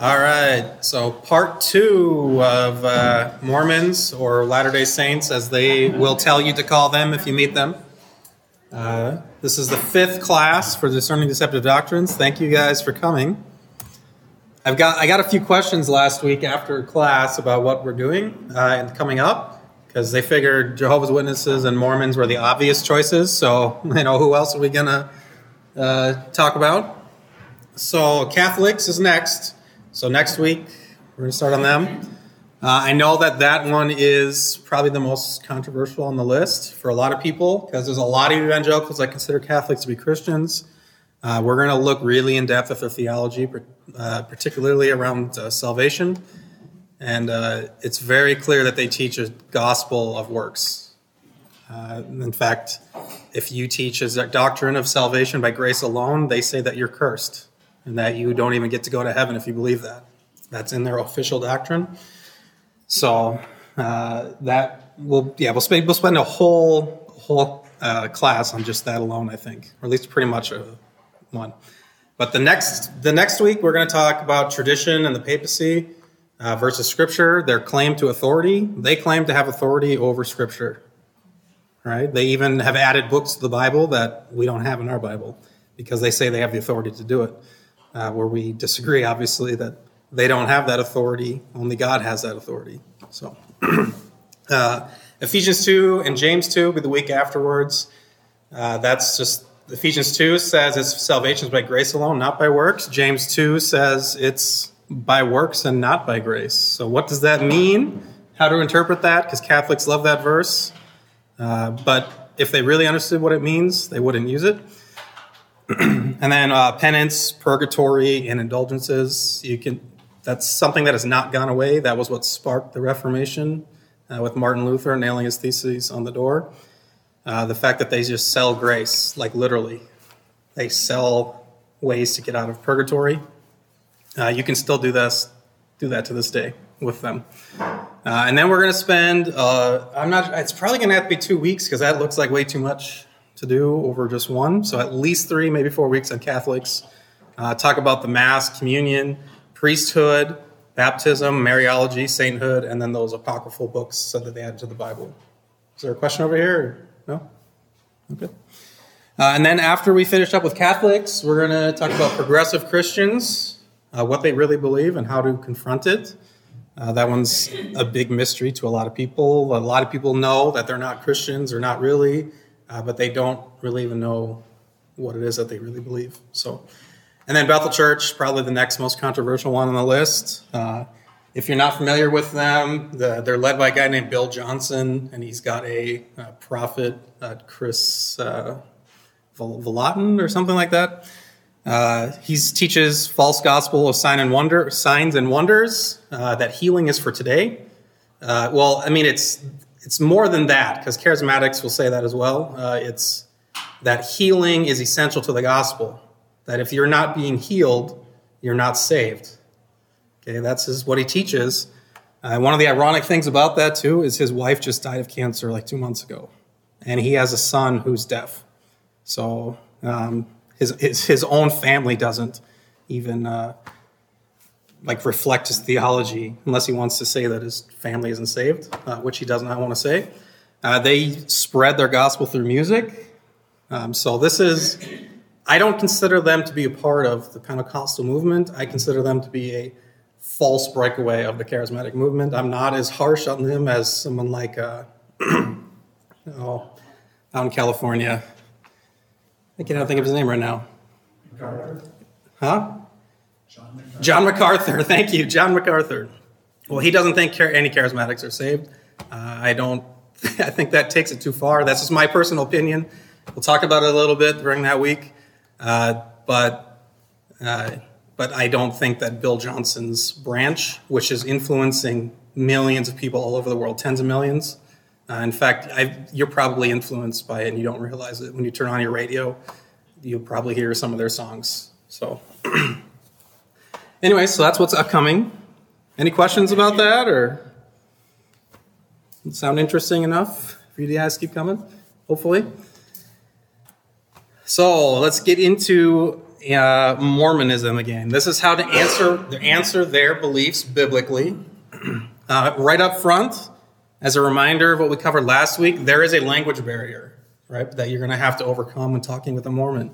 All right, so part two of uh, Mormons or Latter day Saints, as they will tell you to call them if you meet them. Uh, this is the fifth class for Discerning Deceptive Doctrines. Thank you guys for coming. I've got I got a few questions last week after class about what we're doing uh, and coming up because they figured Jehovah's Witnesses and Mormons were the obvious choices. So you know who else are we gonna uh, talk about? So Catholics is next. So next week we're gonna start on them. Uh, I know that that one is probably the most controversial on the list for a lot of people because there's a lot of evangelicals that consider Catholics to be Christians. Uh, we're going to look really in depth at their theology, uh, particularly around uh, salvation. And uh, it's very clear that they teach a gospel of works. Uh, in fact, if you teach a doctrine of salvation by grace alone, they say that you're cursed and that you don't even get to go to heaven if you believe that. That's in their official doctrine. So uh, that will yeah we'll spend we'll spend a whole whole uh, class on just that alone I think or at least pretty much a, one. But the next the next week we're going to talk about tradition and the papacy uh, versus scripture. Their claim to authority. They claim to have authority over scripture. Right? They even have added books to the Bible that we don't have in our Bible because they say they have the authority to do it. Uh, where we disagree, obviously, that they don't have that authority. Only God has that authority. So, uh, Ephesians 2 and James 2 will be the week afterwards. Uh, that's just Ephesians 2 says it's salvation by grace alone, not by works. James 2 says it's by works and not by grace. So, what does that mean? How to interpret that? Because Catholics love that verse. Uh, but if they really understood what it means, they wouldn't use it. and then uh, penance, purgatory, and indulgences. You can that's something that has not gone away. That was what sparked the Reformation uh, with Martin Luther nailing his theses on the door. Uh, the fact that they just sell grace, like literally, they sell ways to get out of purgatory. Uh, you can still do this, do that to this day with them. Uh, and then we're going to spend. Uh, I'm not. It's probably going to have to be two weeks because that looks like way too much to do over just one. So at least three, maybe four weeks on Catholics. Uh, talk about the Mass, communion priesthood, baptism, Mariology, sainthood, and then those apocryphal books said that they added to the Bible. Is there a question over here? No? Okay. Uh, and then after we finish up with Catholics, we're going to talk about progressive Christians, uh, what they really believe, and how to confront it. Uh, that one's a big mystery to a lot of people. A lot of people know that they're not Christians or not really, uh, but they don't really even know what it is that they really believe. So and then Bethel Church, probably the next most controversial one on the list. Uh, if you're not familiar with them, the, they're led by a guy named Bill Johnson, and he's got a, a prophet, uh, Chris uh, or something like that. Uh, he teaches false gospel of sign and wonder, signs and wonders, uh, that healing is for today. Uh, well, I mean, it's it's more than that because charismatics will say that as well. Uh, it's that healing is essential to the gospel that if you're not being healed, you're not saved. Okay, that's his, what he teaches. Uh, one of the ironic things about that, too, is his wife just died of cancer like two months ago, and he has a son who's deaf. So um, his, his, his, own family doesn't even uh, like reflect his theology unless he wants to say that his family isn't saved, uh, which he does not want to say. Uh, they spread their gospel through music. Um, so this is I don't consider them to be a part of the Pentecostal movement. I consider them to be a false breakaway of the charismatic movement. I'm not as harsh on them as someone like, uh, oh, out in California. I can't think of his name right now. Huh? John MacArthur. John MacArthur. Thank you, John MacArthur. Well, he doesn't think any charismatics are saved. Uh, I don't. I think that takes it too far. That's just my personal opinion. We'll talk about it a little bit during that week. Uh, but uh, but I don't think that Bill Johnson's branch, which is influencing millions of people all over the world, tens of millions. Uh, in fact, I've, you're probably influenced by it and you don't realize it. When you turn on your radio, you'll probably hear some of their songs. So, anyway, so that's what's upcoming. Any questions about that, or sound interesting enough for you to guys keep coming? Hopefully. So let's get into uh, Mormonism again. This is how to answer answer their beliefs biblically. Uh, right up front, as a reminder of what we covered last week, there is a language barrier, right, that you're going to have to overcome when talking with a Mormon.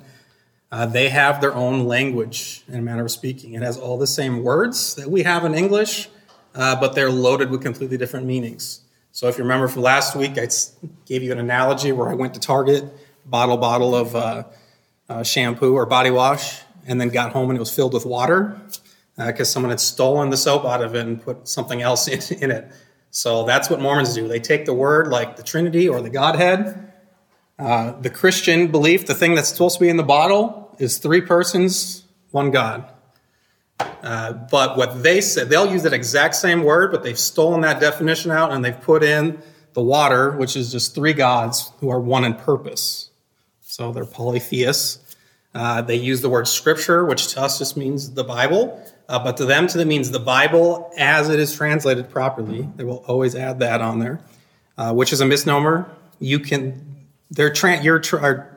Uh, they have their own language and manner of speaking. It has all the same words that we have in English, uh, but they're loaded with completely different meanings. So if you remember from last week, I gave you an analogy where I went to Target, bottle bottle of uh, uh shampoo or body wash, and then got home and it was filled with water because uh, someone had stolen the soap out of it and put something else in, in it. So that's what Mormons do. They take the word like the Trinity or the Godhead. Uh, the Christian belief, the thing that's supposed to be in the bottle, is three persons, one God. Uh, but what they said, they'll use that exact same word, but they've stolen that definition out and they've put in the water, which is just three gods who are one in purpose. So they're polytheists. Uh, they use the word scripture, which to us just means the Bible. Uh, but to them, to them means the Bible as it is translated properly. They will always add that on there, uh, which is a misnomer. You can, they're tra- your tra-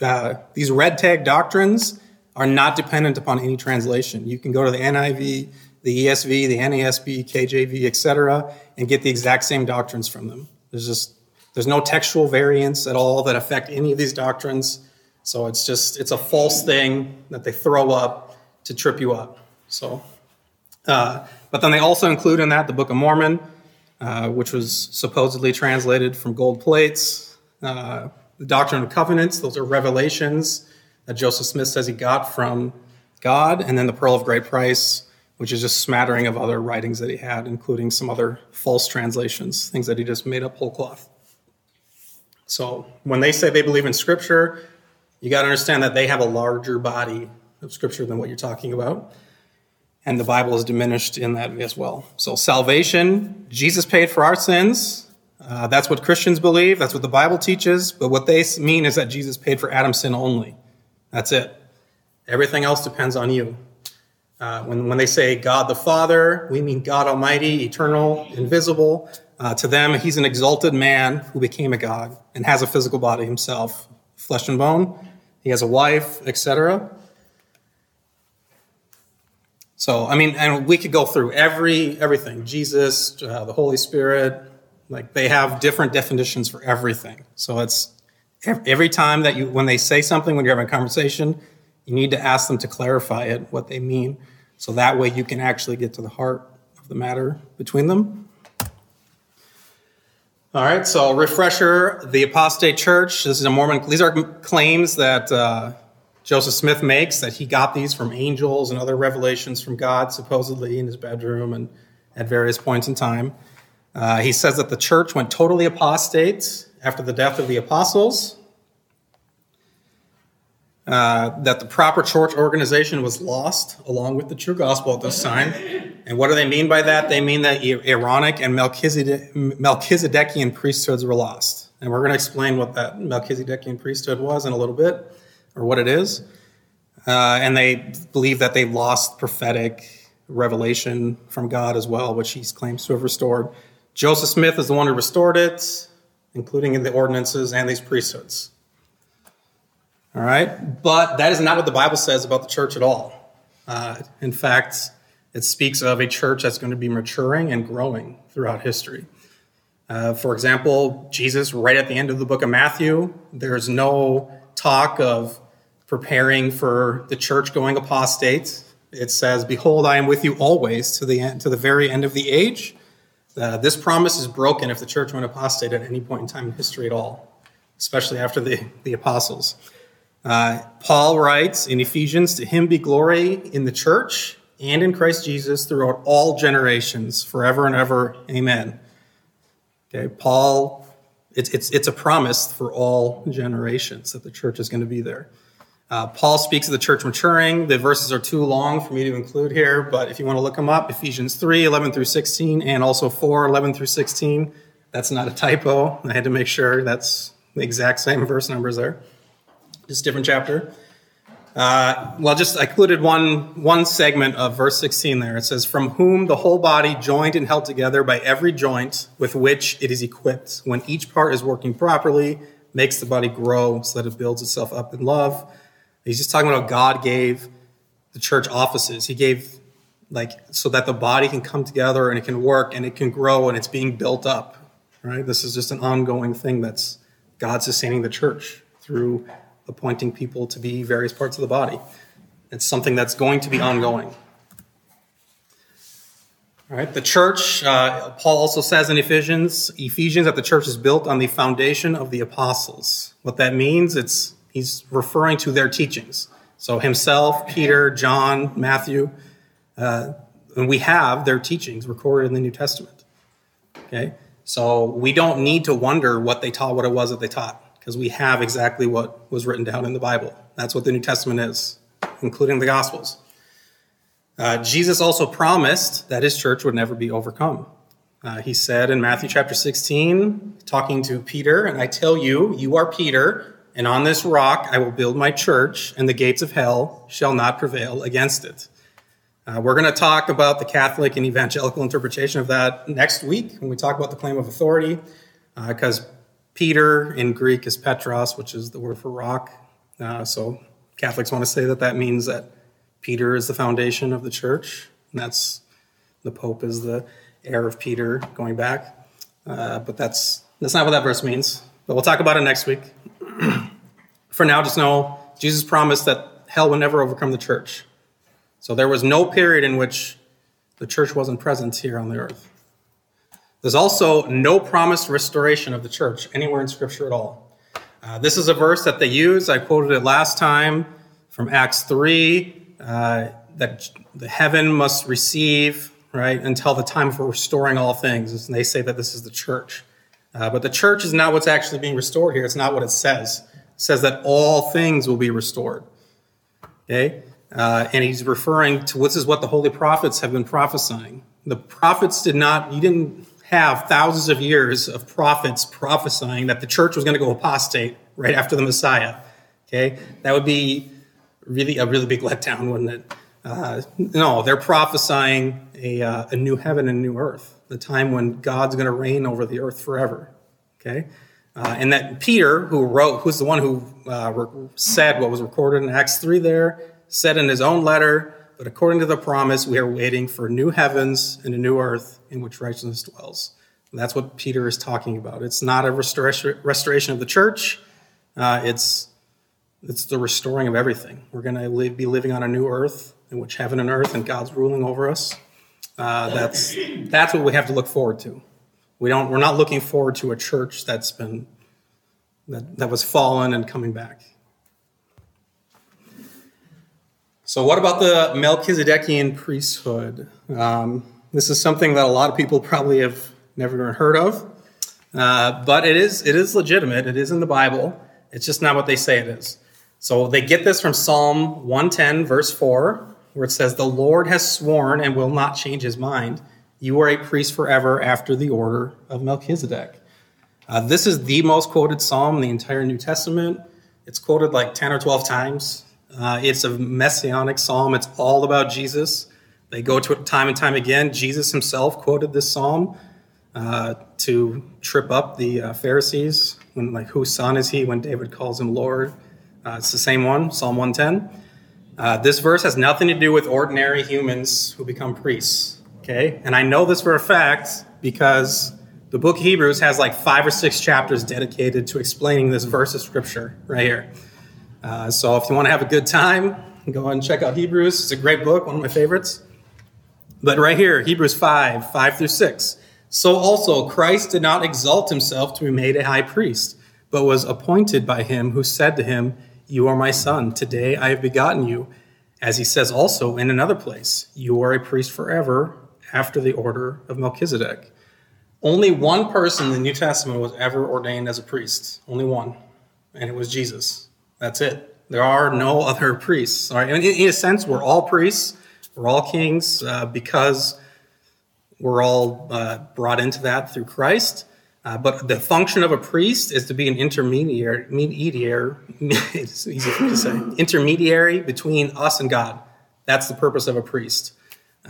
uh, these red tag doctrines are not dependent upon any translation. You can go to the NIV, the ESV, the NASB, KJV, etc., and get the exact same doctrines from them. There's just there's no textual variants at all that affect any of these doctrines. So it's just it's a false thing that they throw up to trip you up. So, uh, but then they also include in that the Book of Mormon, uh, which was supposedly translated from gold plates. Uh, the Doctrine of Covenants; those are revelations that Joseph Smith says he got from God, and then the Pearl of Great Price, which is just smattering of other writings that he had, including some other false translations, things that he just made up whole cloth. So when they say they believe in Scripture, you got to understand that they have a larger body of Scripture than what you're talking about and the Bible is diminished in that as well. So, salvation, Jesus paid for our sins. Uh, that's what Christians believe. That's what the Bible teaches. But what they mean is that Jesus paid for Adam's sin only. That's it. Everything else depends on you. Uh, when, when they say God the Father, we mean God Almighty, eternal, invisible. Uh, to them, he's an exalted man who became a God and has a physical body himself, flesh and bone. He has a wife, etc. So I mean, and we could go through every everything. Jesus, uh, the Holy Spirit, like they have different definitions for everything. So it's every time that you when they say something when you're having a conversation, you need to ask them to clarify it what they mean, so that way you can actually get to the heart of the matter between them. All right, so refresher: the apostate church. This is a Mormon. These are claims that. Uh, Joseph Smith makes that he got these from angels and other revelations from God, supposedly in his bedroom and at various points in time. Uh, he says that the church went totally apostate after the death of the apostles, uh, that the proper church organization was lost along with the true gospel at this time. And what do they mean by that? They mean that Aaronic and Melchizedekian priesthoods were lost. And we're going to explain what that Melchizedekian priesthood was in a little bit or what it is. Uh, and they believe that they lost prophetic revelation from God as well, which he claims to have restored. Joseph Smith is the one who restored it, including in the ordinances and these priesthoods. All right, but that is not what the Bible says about the church at all. Uh, in fact, it speaks of a church that's going to be maturing and growing throughout history. Uh, for example, Jesus, right at the end of the book of Matthew, there's no talk of preparing for the church going apostate. It says, Behold, I am with you always to the end, to the very end of the age. Uh, this promise is broken if the church went apostate at any point in time in history at all, especially after the, the apostles. Uh, Paul writes in Ephesians, To him be glory in the church and in Christ Jesus throughout all generations, forever and ever. Amen. Okay, Paul, it's, it's, it's a promise for all generations that the church is going to be there. Uh, Paul speaks of the church maturing. The verses are too long for me to include here, but if you want to look them up, Ephesians 3, 11 through 16, and also 4, 11 through 16. That's not a typo. I had to make sure that's the exact same verse numbers there. Just different chapter. Uh, well, just I included one, one segment of verse 16 there. It says, From whom the whole body, joined and held together by every joint with which it is equipped, when each part is working properly, makes the body grow so that it builds itself up in love He's just talking about how God gave the church offices. He gave like so that the body can come together and it can work and it can grow and it's being built up. Right? This is just an ongoing thing that's God sustaining the church through appointing people to be various parts of the body. It's something that's going to be ongoing. All right, the church, uh, Paul also says in Ephesians, Ephesians that the church is built on the foundation of the apostles. What that means, it's he's referring to their teachings. So himself, Peter, John, Matthew, uh, and we have their teachings recorded in the New Testament. Okay, so we don't need to wonder what they taught, what it was that they taught, because we have exactly what was written down in the Bible. That's what the New Testament is, including the Gospels. Uh, Jesus also promised that his church would never be overcome. Uh, he said in Matthew chapter 16, talking to Peter, and I tell you, you are Peter, and on this rock I will build my church, and the gates of hell shall not prevail against it. Uh, we're going to talk about the Catholic and evangelical interpretation of that next week when we talk about the claim of authority, because uh, Peter in Greek is Petros, which is the word for rock. Uh, so Catholics want to say that that means that Peter is the foundation of the church, and that's the Pope is the heir of Peter going back. Uh, but that's that's not what that verse means. But we'll talk about it next week. For now, just know Jesus promised that hell would never overcome the church. So there was no period in which the church wasn't present here on the earth. There's also no promised restoration of the church anywhere in Scripture at all. Uh, this is a verse that they use. I quoted it last time from Acts 3 uh, that the heaven must receive, right, until the time for restoring all things. And they say that this is the church. Uh, but the church is not what's actually being restored here. It's not what it says. It says that all things will be restored. Okay? Uh, and he's referring to this is what the holy prophets have been prophesying. The prophets did not, you didn't have thousands of years of prophets prophesying that the church was going to go apostate right after the Messiah. Okay? That would be really a really big letdown, wouldn't it? Uh, no, they're prophesying a, uh, a new heaven and new earth, the time when God's going to reign over the earth forever. Okay, uh, and that Peter, who wrote, who's the one who uh, said what was recorded in Acts three, there said in his own letter, "But according to the promise, we are waiting for new heavens and a new earth in which righteousness dwells." And that's what Peter is talking about. It's not a restoration, restoration of the church. Uh, it's it's the restoring of everything. We're going to be living on a new earth in which heaven and earth and God's ruling over us. Uh, that's that's what we have to look forward to. We don't. We're not looking forward to a church that's been that that was fallen and coming back. So, what about the Melchizedekian priesthood? Um, this is something that a lot of people probably have never even heard of, uh, but it is it is legitimate. It is in the Bible. It's just not what they say it is. So they get this from Psalm 110, verse 4, where it says, The Lord has sworn and will not change his mind. You are a priest forever after the order of Melchizedek. Uh, this is the most quoted psalm in the entire New Testament. It's quoted like 10 or 12 times. Uh, it's a messianic psalm, it's all about Jesus. They go to it time and time again. Jesus himself quoted this psalm uh, to trip up the uh, Pharisees when, like, whose son is he when David calls him Lord? Uh, it's the same one, Psalm 110. Uh, this verse has nothing to do with ordinary humans who become priests. Okay? And I know this for a fact because the book Hebrews has like five or six chapters dedicated to explaining this verse of scripture right here. Uh, so if you want to have a good time, go and check out Hebrews. It's a great book, one of my favorites. But right here, Hebrews 5, 5 through 6. So also, Christ did not exalt himself to be made a high priest, but was appointed by him who said to him, you are my son. Today I have begotten you. As he says also in another place, You are a priest forever after the order of Melchizedek. Only one person in the New Testament was ever ordained as a priest. Only one. And it was Jesus. That's it. There are no other priests. All right? In, in a sense, we're all priests. We're all kings uh, because we're all uh, brought into that through Christ. Uh, but the function of a priest is to be an intermediary, mediator, it's easy for me to say, intermediary between us and God. That's the purpose of a priest.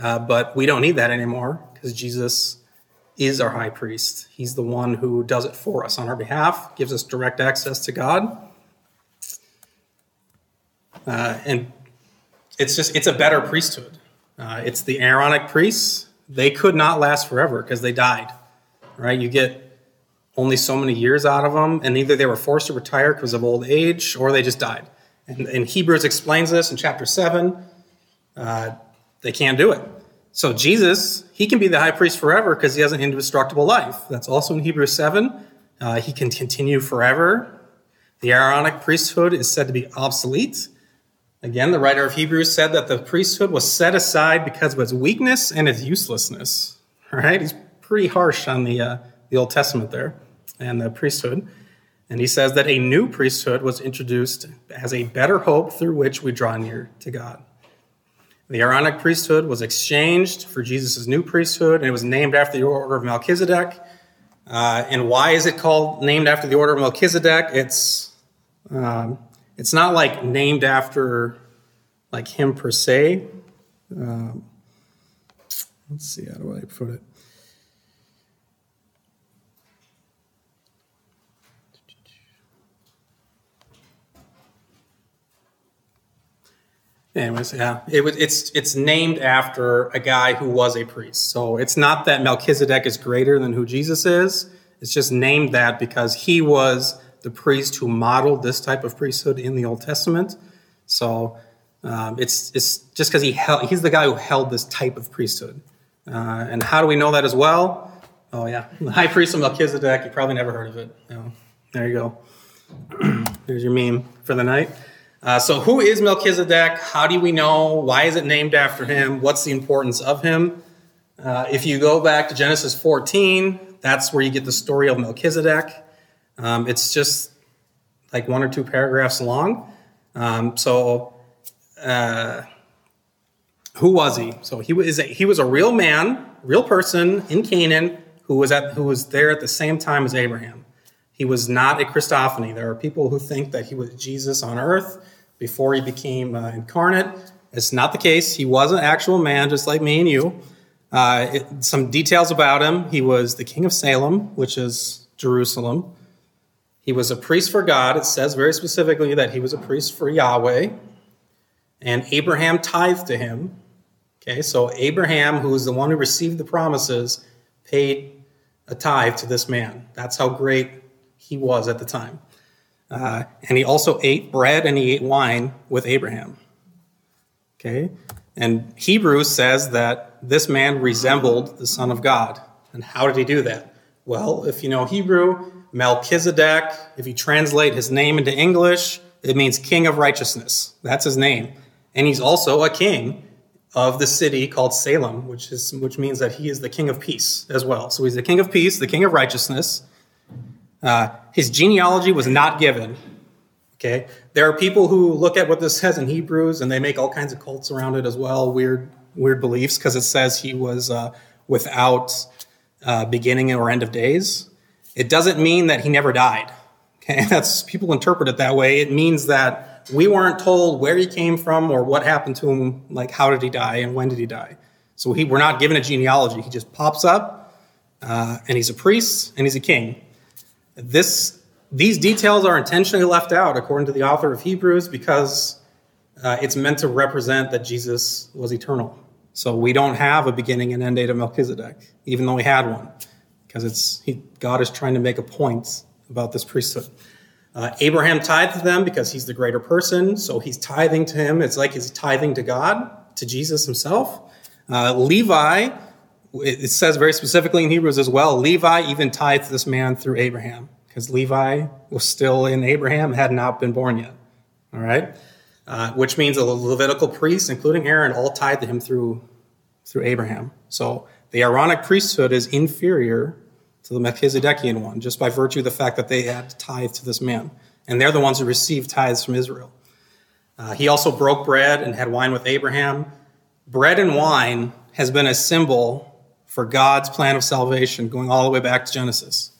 Uh, but we don't need that anymore because Jesus is our high priest. He's the one who does it for us on our behalf, gives us direct access to God. Uh, and it's just, it's a better priesthood. Uh, it's the Aaronic priests. They could not last forever because they died, right? You get only so many years out of them, and either they were forced to retire because of old age or they just died. And, and Hebrews explains this in chapter 7. Uh, they can't do it. So Jesus, he can be the high priest forever because he has an indestructible life. That's also in Hebrews 7. Uh, he can continue forever. The Aaronic priesthood is said to be obsolete. Again, the writer of Hebrews said that the priesthood was set aside because of its weakness and its uselessness. All right, he's pretty harsh on the, uh, the Old Testament there and the priesthood. And he says that a new priesthood was introduced as a better hope through which we draw near to God. The Aaronic priesthood was exchanged for Jesus' new priesthood, and it was named after the order of Melchizedek. Uh, and why is it called named after the order of Melchizedek? It's um, it's not like named after like him per se. Um, let's see, how do I put it? Anyways, yeah, it was. It's it's named after a guy who was a priest. So it's not that Melchizedek is greater than who Jesus is. It's just named that because he was the priest who modeled this type of priesthood in the Old Testament. So um, it's it's just because he held, he's the guy who held this type of priesthood. Uh, and how do we know that as well? Oh yeah, the high priest of Melchizedek. You probably never heard of it. Oh, there you go. There's your meme for the night. Uh, so, who is Melchizedek? How do we know? Why is it named after him? What's the importance of him? Uh, if you go back to Genesis 14, that's where you get the story of Melchizedek. Um, it's just like one or two paragraphs long. Um, so, uh, who was he? So he was a, he was a real man, real person in Canaan who was at who was there at the same time as Abraham. He was not a Christophany. There are people who think that he was Jesus on earth before he became uh, incarnate. It's not the case. He was an actual man, just like me and you. Uh, it, some details about him he was the king of Salem, which is Jerusalem. He was a priest for God. It says very specifically that he was a priest for Yahweh. And Abraham tithed to him. Okay, so Abraham, who was the one who received the promises, paid a tithe to this man. That's how great he was at the time. Uh, and he also ate bread and he ate wine with Abraham. Okay? And Hebrews says that this man resembled the Son of God. And how did he do that? Well, if you know Hebrew, Melchizedek, if you translate his name into English, it means king of righteousness. That's his name. And he's also a king of the city called Salem, which is which means that he is the king of peace as well. So he's the king of peace, the king of righteousness. Uh, his genealogy was not given. Okay, there are people who look at what this says in Hebrews and they make all kinds of cults around it as well, weird, weird beliefs because it says he was uh, without uh, beginning or end of days. It doesn't mean that he never died. Okay, that's people interpret it that way. It means that we weren't told where he came from or what happened to him, like how did he die and when did he die. So he, we're not given a genealogy. He just pops up, uh, and he's a priest and he's a king. This, these details are intentionally left out, according to the author of Hebrews, because uh, it's meant to represent that Jesus was eternal. So we don't have a beginning and end date of Melchizedek, even though we had one, because it's he, God is trying to make a point about this priesthood. Uh, Abraham tithed to them because he's the greater person, so he's tithing to him. It's like he's tithing to God, to Jesus himself. Uh, Levi it says very specifically in Hebrews as well, Levi even tithed this man through Abraham, because Levi was still in Abraham, had not been born yet. All right? Uh, which means the Levitical priests, including Aaron, all tithed to him through, through Abraham. So the Aaronic priesthood is inferior to the Melchizedekian one, just by virtue of the fact that they had tithe to this man. And they're the ones who received tithes from Israel. Uh, he also broke bread and had wine with Abraham. Bread and wine has been a symbol for God's plan of salvation going all the way back to Genesis.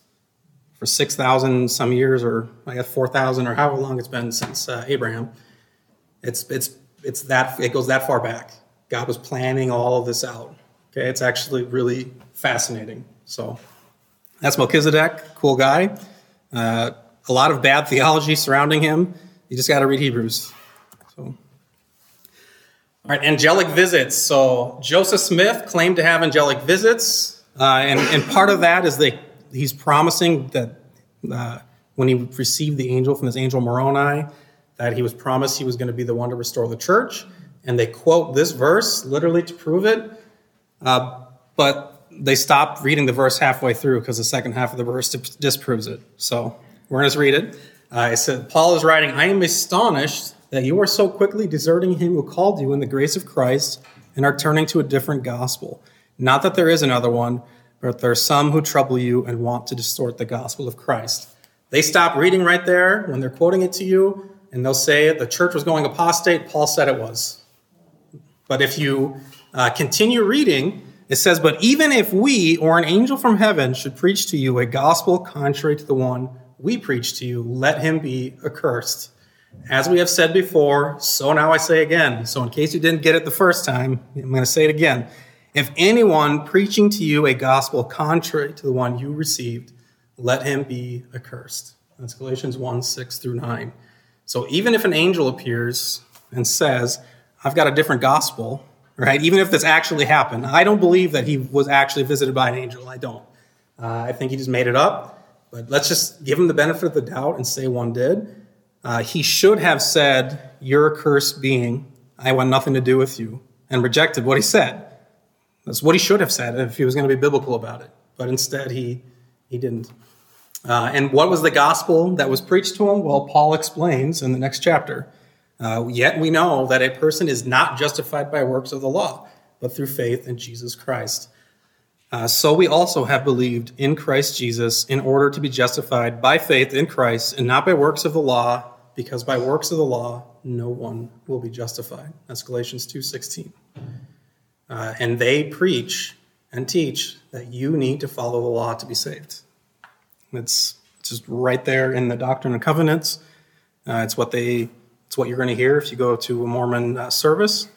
For 6,000 some years, or I guess 4,000, or however long it's been since uh, Abraham, it's, it's, it's that, it goes that far back. God was planning all of this out. Okay, it's actually really fascinating. So that's Melchizedek, cool guy. Uh, a lot of bad theology surrounding him. You just got to read Hebrews. All right, angelic visits. So Joseph Smith claimed to have angelic visits, uh, and, and part of that is that he's promising that uh, when he received the angel from his angel Moroni, that he was promised he was going to be the one to restore the church. And they quote this verse literally to prove it. Uh, but they stop reading the verse halfway through because the second half of the verse disproves it. So we're going to read it. Uh, it said, Paul is writing, I am astonished that you are so quickly deserting him who called you in the grace of Christ and are turning to a different gospel. Not that there is another one, but there are some who trouble you and want to distort the gospel of Christ. They stop reading right there when they're quoting it to you, and they'll say the church was going apostate. Paul said it was. But if you uh, continue reading, it says, But even if we or an angel from heaven should preach to you a gospel contrary to the one we preach to you, let him be accursed. As we have said before, so now I say again. So, in case you didn't get it the first time, I'm going to say it again. If anyone preaching to you a gospel contrary to the one you received, let him be accursed. That's Galatians 1 6 through 9. So, even if an angel appears and says, I've got a different gospel, right? Even if this actually happened, I don't believe that he was actually visited by an angel. I don't. Uh, I think he just made it up. But let's just give him the benefit of the doubt and say one did. Uh, he should have said, You're a cursed being. I want nothing to do with you, and rejected what he said. That's what he should have said if he was going to be biblical about it. But instead, he, he didn't. Uh, and what was the gospel that was preached to him? Well, Paul explains in the next chapter. Uh, yet we know that a person is not justified by works of the law, but through faith in Jesus Christ. Uh, so we also have believed in Christ Jesus in order to be justified by faith in Christ and not by works of the law, because by works of the law no one will be justified. That's Galatians 2:16. Uh, and they preach and teach that you need to follow the law to be saved. It's just right there in the Doctrine and Covenants. Uh, it's what they it's what you're going to hear if you go to a Mormon uh, service,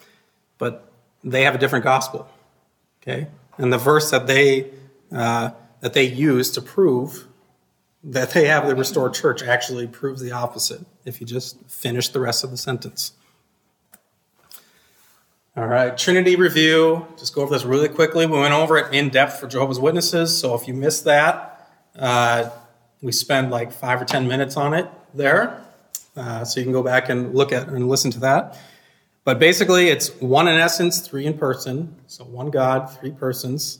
but they have a different gospel. Okay, and the verse that they uh, that they use to prove that they have the restored church actually proves the opposite. If you just finish the rest of the sentence. All right, Trinity review. Just go over this really quickly. We went over it in depth for Jehovah's Witnesses, so if you missed that, uh, we spent like five or ten minutes on it there. Uh, so you can go back and look at and listen to that. But basically, it's one in essence, three in person. So one God, three persons.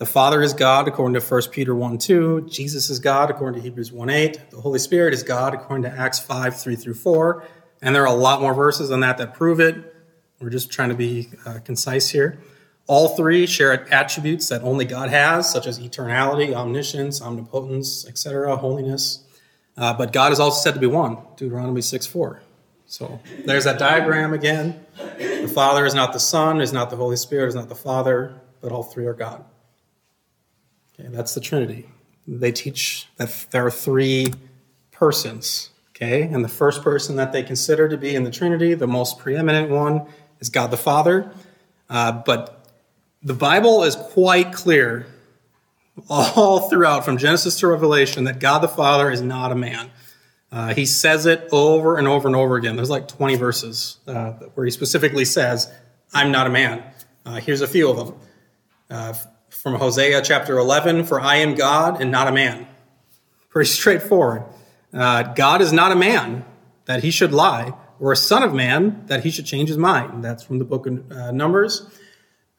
The Father is God, according to 1 Peter 1 2. Jesus is God, according to Hebrews 1 8. The Holy Spirit is God, according to Acts 5 3 through 4. And there are a lot more verses on that that prove it. We're just trying to be uh, concise here. All three share attributes that only God has, such as eternality, omniscience, omnipotence, etc., holiness. Uh, but God is also said to be one, Deuteronomy 6 4. So there's that diagram again. The Father is not the Son, is not the Holy Spirit, is not the Father, but all three are God. That's the Trinity. They teach that there are three persons. Okay, and the first person that they consider to be in the Trinity, the most preeminent one, is God the Father. Uh, but the Bible is quite clear all throughout from Genesis to Revelation that God the Father is not a man. Uh, he says it over and over and over again. There's like 20 verses uh, where he specifically says, I'm not a man. Uh, here's a few of them. Uh, from Hosea chapter 11, for I am God and not a man. Pretty straightforward. Uh, God is not a man that he should lie, or a son of man that he should change his mind. That's from the book of uh, Numbers.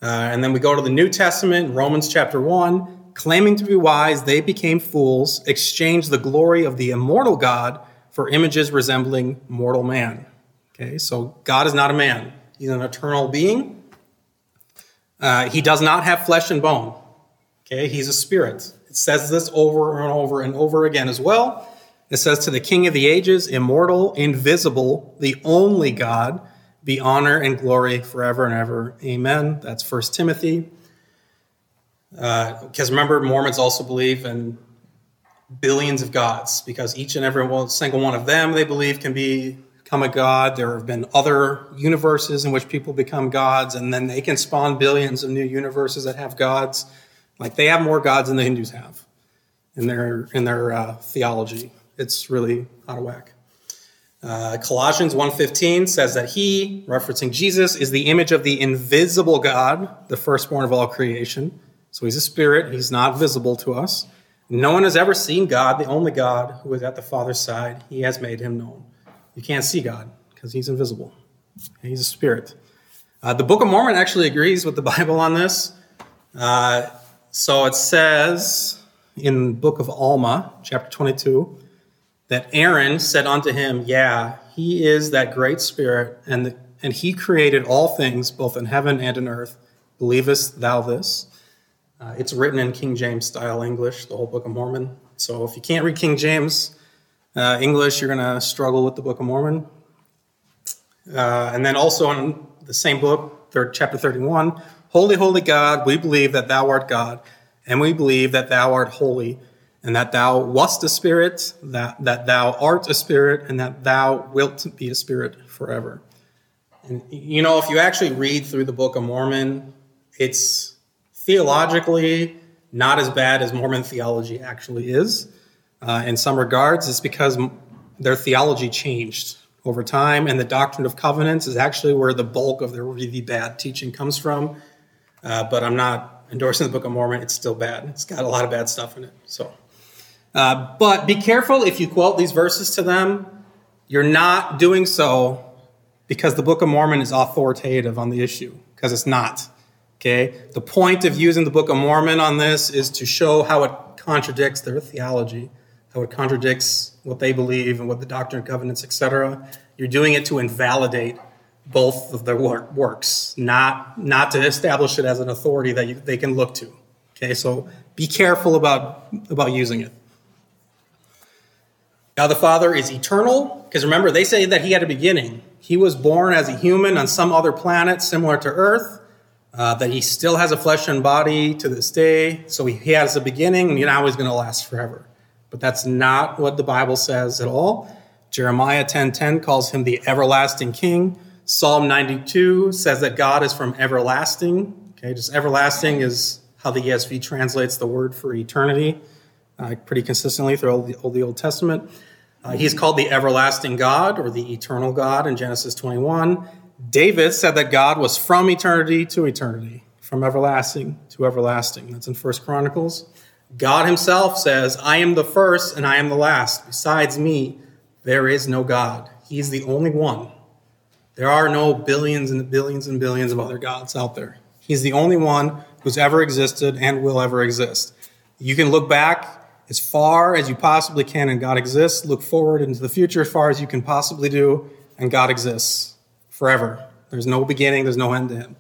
and then we go to the New Testament, Romans chapter 1 claiming to be wise, they became fools, exchanged the glory of the immortal God for images resembling mortal man. Okay, so God is not a man, He's an eternal being. Uh, he does not have flesh and bone. Okay, He's a spirit. It says this over and over and over again as well. It says, To the King of the ages, immortal, invisible, the only God, be honor and glory forever and ever. Amen. That's First Timothy because uh, remember, Mormons also believe in billions of gods because each and every single one of them they believe can be, become a god. There have been other universes in which people become gods, and then they can spawn billions of new universes that have gods. Like they have more gods than the Hindus have in their in their uh, theology. It's really out of whack. Uh, Colossians 1.15 says that he, referencing Jesus, is the image of the invisible God, the firstborn of all creation. So he's a spirit. He's not visible to us. No one has ever seen God, the only God who is at the Father's side. He has made him known. You can't see God because he's invisible. He's a spirit. Uh, the Book of Mormon actually agrees with the Bible on this. Uh, so it says in Book of Alma, chapter 22, that Aaron said unto him, Yeah, he is that great spirit, and, and he created all things, both in heaven and in earth. Believest thou this? Uh, it's written in King James style English, the whole Book of Mormon. So if you can't read King James uh, English, you're going to struggle with the Book of Mormon. Uh, and then also in the same book, third, chapter 31, Holy, holy God, we believe that thou art God, and we believe that thou art holy, and that thou wast a spirit, that, that thou art a spirit, and that thou wilt be a spirit forever. And you know, if you actually read through the Book of Mormon, it's theologically not as bad as Mormon theology actually is. Uh, in some regards, it's because their theology changed over time, and the doctrine of covenants is actually where the bulk of their really bad teaching comes from. Uh, but I'm not endorsing the Book of Mormon; it's still bad. It's got a lot of bad stuff in it. So, uh, but be careful if you quote these verses to them. You're not doing so because the Book of Mormon is authoritative on the issue, because it's not. Okay? The point of using the Book of Mormon on this is to show how it contradicts their theology, how it contradicts what they believe and what the Doctrine and Covenants, etc. You're doing it to invalidate both of their works, not, not to establish it as an authority that you, they can look to. Okay, so be careful about, about using it. God the Father is eternal, because remember, they say that he had a beginning. He was born as a human on some other planet similar to Earth uh, that he still has a flesh and body to this day. So he, he has a beginning, and now he's going to last forever. But that's not what the Bible says at all. Jeremiah 10:10 calls him the everlasting king. Psalm 92 says that God is from everlasting. Okay, just everlasting is how the ESV translates the word for eternity uh, pretty consistently throughout the, the Old Testament. Uh, he's called the everlasting God or the eternal God in Genesis 21. David said that God was from eternity to eternity, from everlasting to everlasting. That's in First Chronicles. God himself says, I am the first and I am the last. Besides me, there is no God. He's the only one. There are no billions and billions and billions of other gods out there. He's the only one who's ever existed and will ever exist. You can look back as far as you possibly can and God exists, look forward into the future as far as you can possibly do, and God exists forever. There's no beginning, there's no end to him.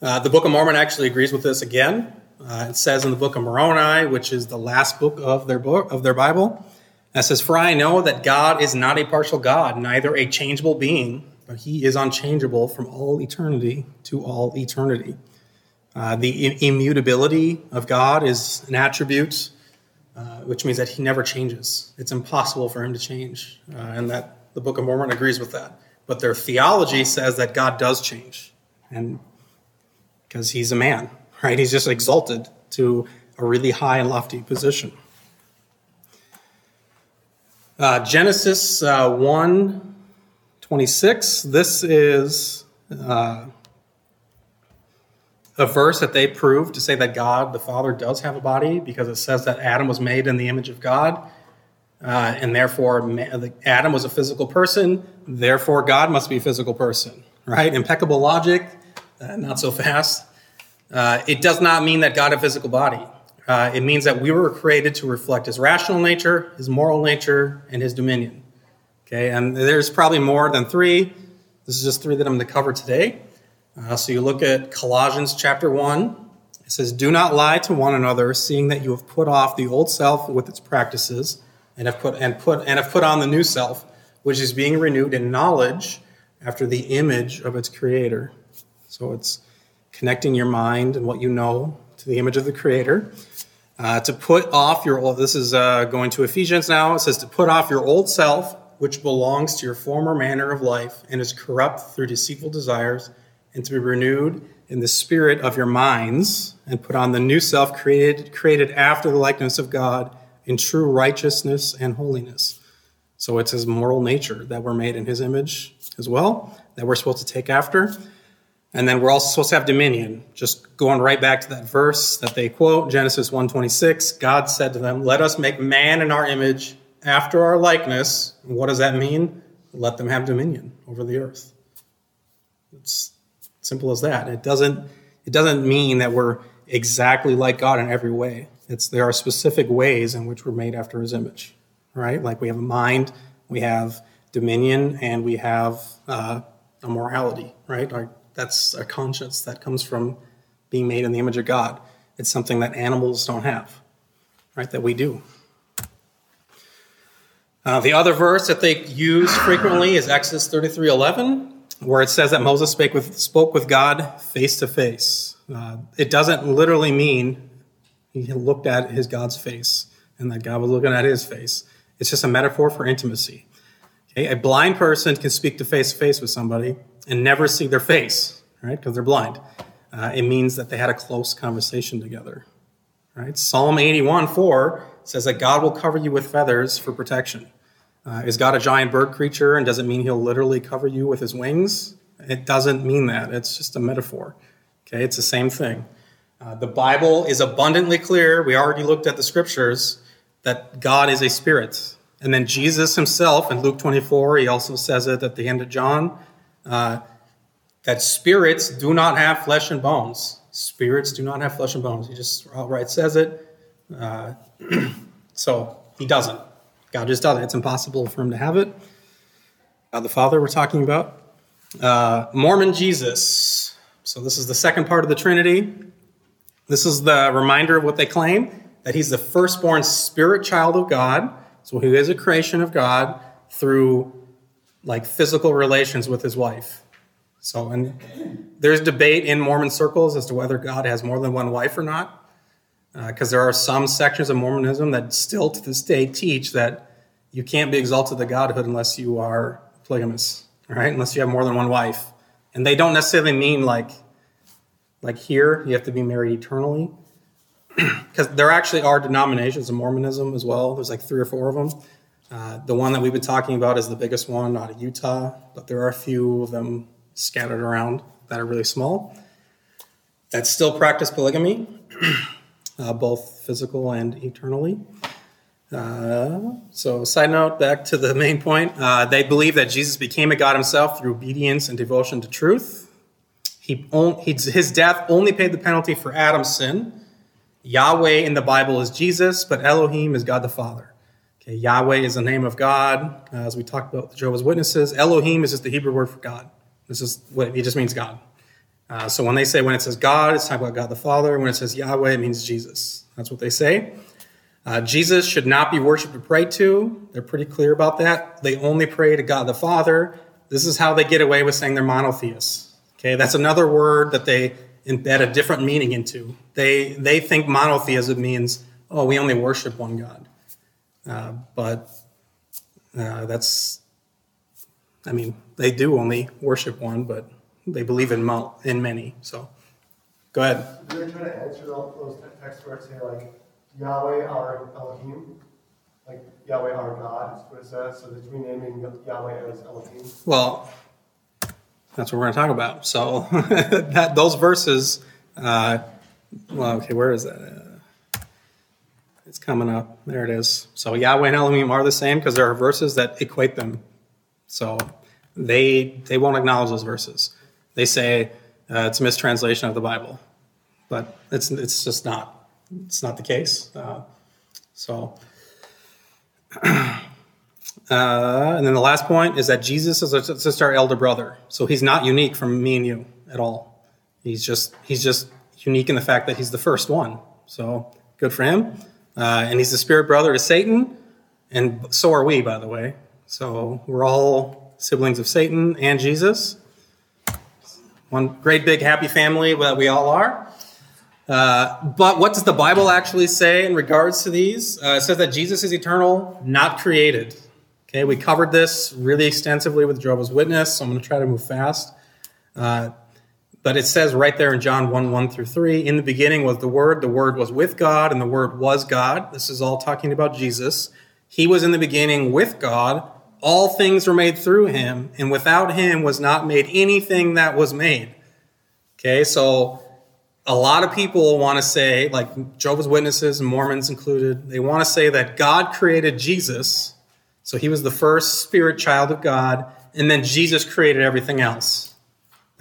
Uh, the Book of Mormon actually agrees with this again. Uh, it says in the Book of Moroni, which is the last book of their book of their Bible, it says, "For I know that God is not a partial God, neither a changeable being, but He is unchangeable from all eternity to all eternity." Uh, the immutability of God is an attribute, uh, which means that He never changes. It's impossible for Him to change, uh, and that the Book of Mormon agrees with that. But their theology says that God does change, and because he's a man, right? He's just exalted to a really high and lofty position. Uh, Genesis uh, 1 26, this is uh, a verse that they prove to say that God, the Father, does have a body because it says that Adam was made in the image of God. Uh, and therefore, Adam was a physical person. Therefore, God must be a physical person, right? Impeccable logic, uh, not so fast. Uh, it does not mean that God had a physical body. Uh, it means that we were created to reflect his rational nature, his moral nature, and his dominion. Okay, and there's probably more than three. This is just three that I'm going to cover today. Uh, so you look at Colossians chapter 1. It says, Do not lie to one another, seeing that you have put off the old self with its practices and have put and put and have put on the new self, which is being renewed in knowledge after the image of its creator. So it's connecting your mind and what you know to the image of the creator. Uh, to put off your old, this is uh, going to Ephesians now. It says to put off your old self, which belongs to your former manner of life and is corrupt through deceitful desires, and to be renewed in the spirit of your minds, and put on the new self created, created after the likeness of God in true righteousness and holiness. So it's his moral nature that we're made in his image as well, that we're supposed to take after. And then we're also supposed to have dominion. Just going right back to that verse that they quote, Genesis 1:26, God said to them, "Let us make man in our image, after our likeness." What does that mean? Let them have dominion over the earth. It's simple as that. It doesn't it doesn't mean that we're exactly like God in every way. It's there are specific ways in which we're made after his image. Right? Like we have a mind, we have dominion, and we have uh, a morality, right? Our that's a conscience that comes from being made in the image of God. It's something that animals don't have, right? That we do. Uh, the other verse that they use frequently is Exodus 33 11, where it says that Moses spoke with, spoke with God face to face. Uh, it doesn't literally mean he looked at his God's face and that God was looking at his face. It's just a metaphor for intimacy. Okay? A blind person can speak to face to face with somebody, and never see their face, right? Because they're blind. Uh, it means that they had a close conversation together, right? Psalm 81 4 says that God will cover you with feathers for protection. Uh, is God a giant bird creature and does it mean he'll literally cover you with his wings? It doesn't mean that. It's just a metaphor. Okay, it's the same thing. Uh, the Bible is abundantly clear. We already looked at the scriptures that God is a spirit. And then Jesus himself in Luke 24, he also says it at the end of John uh, that spirits do not have flesh and bones. Spirits do not have flesh and bones. He just outright says it. Uh, so he doesn't. God just doesn't. It's impossible for him to have it. God the Father, we're talking about. Uh, Mormon Jesus. So this is the second part of the Trinity. This is the reminder of what they claim that he's the firstborn spirit child of God. So he is a creation of God through like physical relations with his wife. So, and there's debate in Mormon circles as to whether God has more than one wife or not, because uh, there are some sections of Mormonism that still to this day teach that you can't be exalted to godhood unless you are polygamous, right? Unless you have more than one wife, and they don't necessarily mean like, like here you have to be married eternally, because there actually are denominations of Mormonism as well. There's like three or four of them uh, the one that we've been talking about is the biggest one out of Utah, but there are a few of them scattered around that are really small that still practice polygamy, uh, both physical and eternally. Uh, so, side note, back to the main point. Uh, they believe that Jesus became a God himself through obedience and devotion to truth. He, his death only paid the penalty for Adam's sin. Yahweh in the Bible is Jesus, but Elohim is God the Father. Okay, Yahweh is the name of God, uh, as we talked about the Jehovah's Witnesses. Elohim is just the Hebrew word for God. This is what it just means God. Uh, so when they say when it says God, it's talking about God the Father. When it says Yahweh, it means Jesus. That's what they say. Uh, Jesus should not be worshipped or prayed to. They're pretty clear about that. They only pray to God the Father. This is how they get away with saying they're monotheists. Okay, that's another word that they embed a different meaning into. They they think monotheism means oh we only worship one God. Uh, but uh, that's, I mean, they do only worship one, but they believe in mo- in many. So, go ahead. You're trying to answer those texts where it say like Yahweh our Elohim, like Yahweh our God. That's what it says. So it's renaming Yahweh as Elohim. Well, that's what we're going to talk about. So that those verses. Uh, well, okay, where is that? Coming up. There it is. So Yahweh and Elohim are the same because there are verses that equate them. So they they won't acknowledge those verses. They say uh, it's a mistranslation of the Bible, but it's it's just not. It's not the case. Uh, so. Uh, and then the last point is that Jesus is just our elder brother, so he's not unique from me and you at all. He's just he's just unique in the fact that he's the first one. So good for him. Uh, and he's the spirit brother to Satan, and so are we, by the way. So we're all siblings of Satan and Jesus. One great big happy family that we all are. Uh, but what does the Bible actually say in regards to these? Uh, it says that Jesus is eternal, not created. Okay, we covered this really extensively with Jehovah's Witness, so I'm going to try to move fast. Uh, but it says right there in John 1 1 through 3 In the beginning was the Word, the Word was with God, and the Word was God. This is all talking about Jesus. He was in the beginning with God. all things were made through him, and without him was not made anything that was made. Okay, so a lot of people want to say, like Jehovah's Witnesses and Mormons included, they want to say that God created Jesus, so he was the first spirit child of God, and then Jesus created everything else.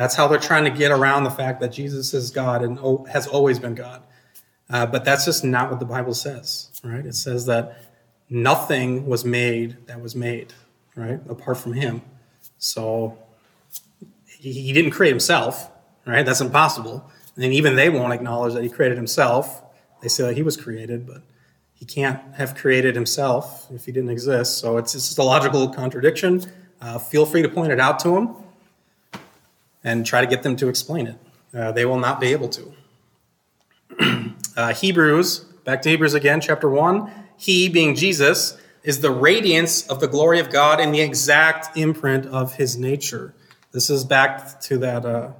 That's how they're trying to get around the fact that Jesus is God and has always been God. Uh, but that's just not what the Bible says, right? It says that nothing was made that was made, right, apart from him. So he, didn't create himself, right? That's impossible. And even they won't acknowledge that he created himself. They say that he was created, but he can't have created himself if he didn't exist. So it's, just a logical contradiction. Uh, feel free to point it out to them and try to get them to explain it. Uh, they will not be able to. uh, Hebrews, back to Hebrews again, chapter 1. He, being Jesus, is the radiance of the glory of God and the exact imprint of his nature. This is back to that uh,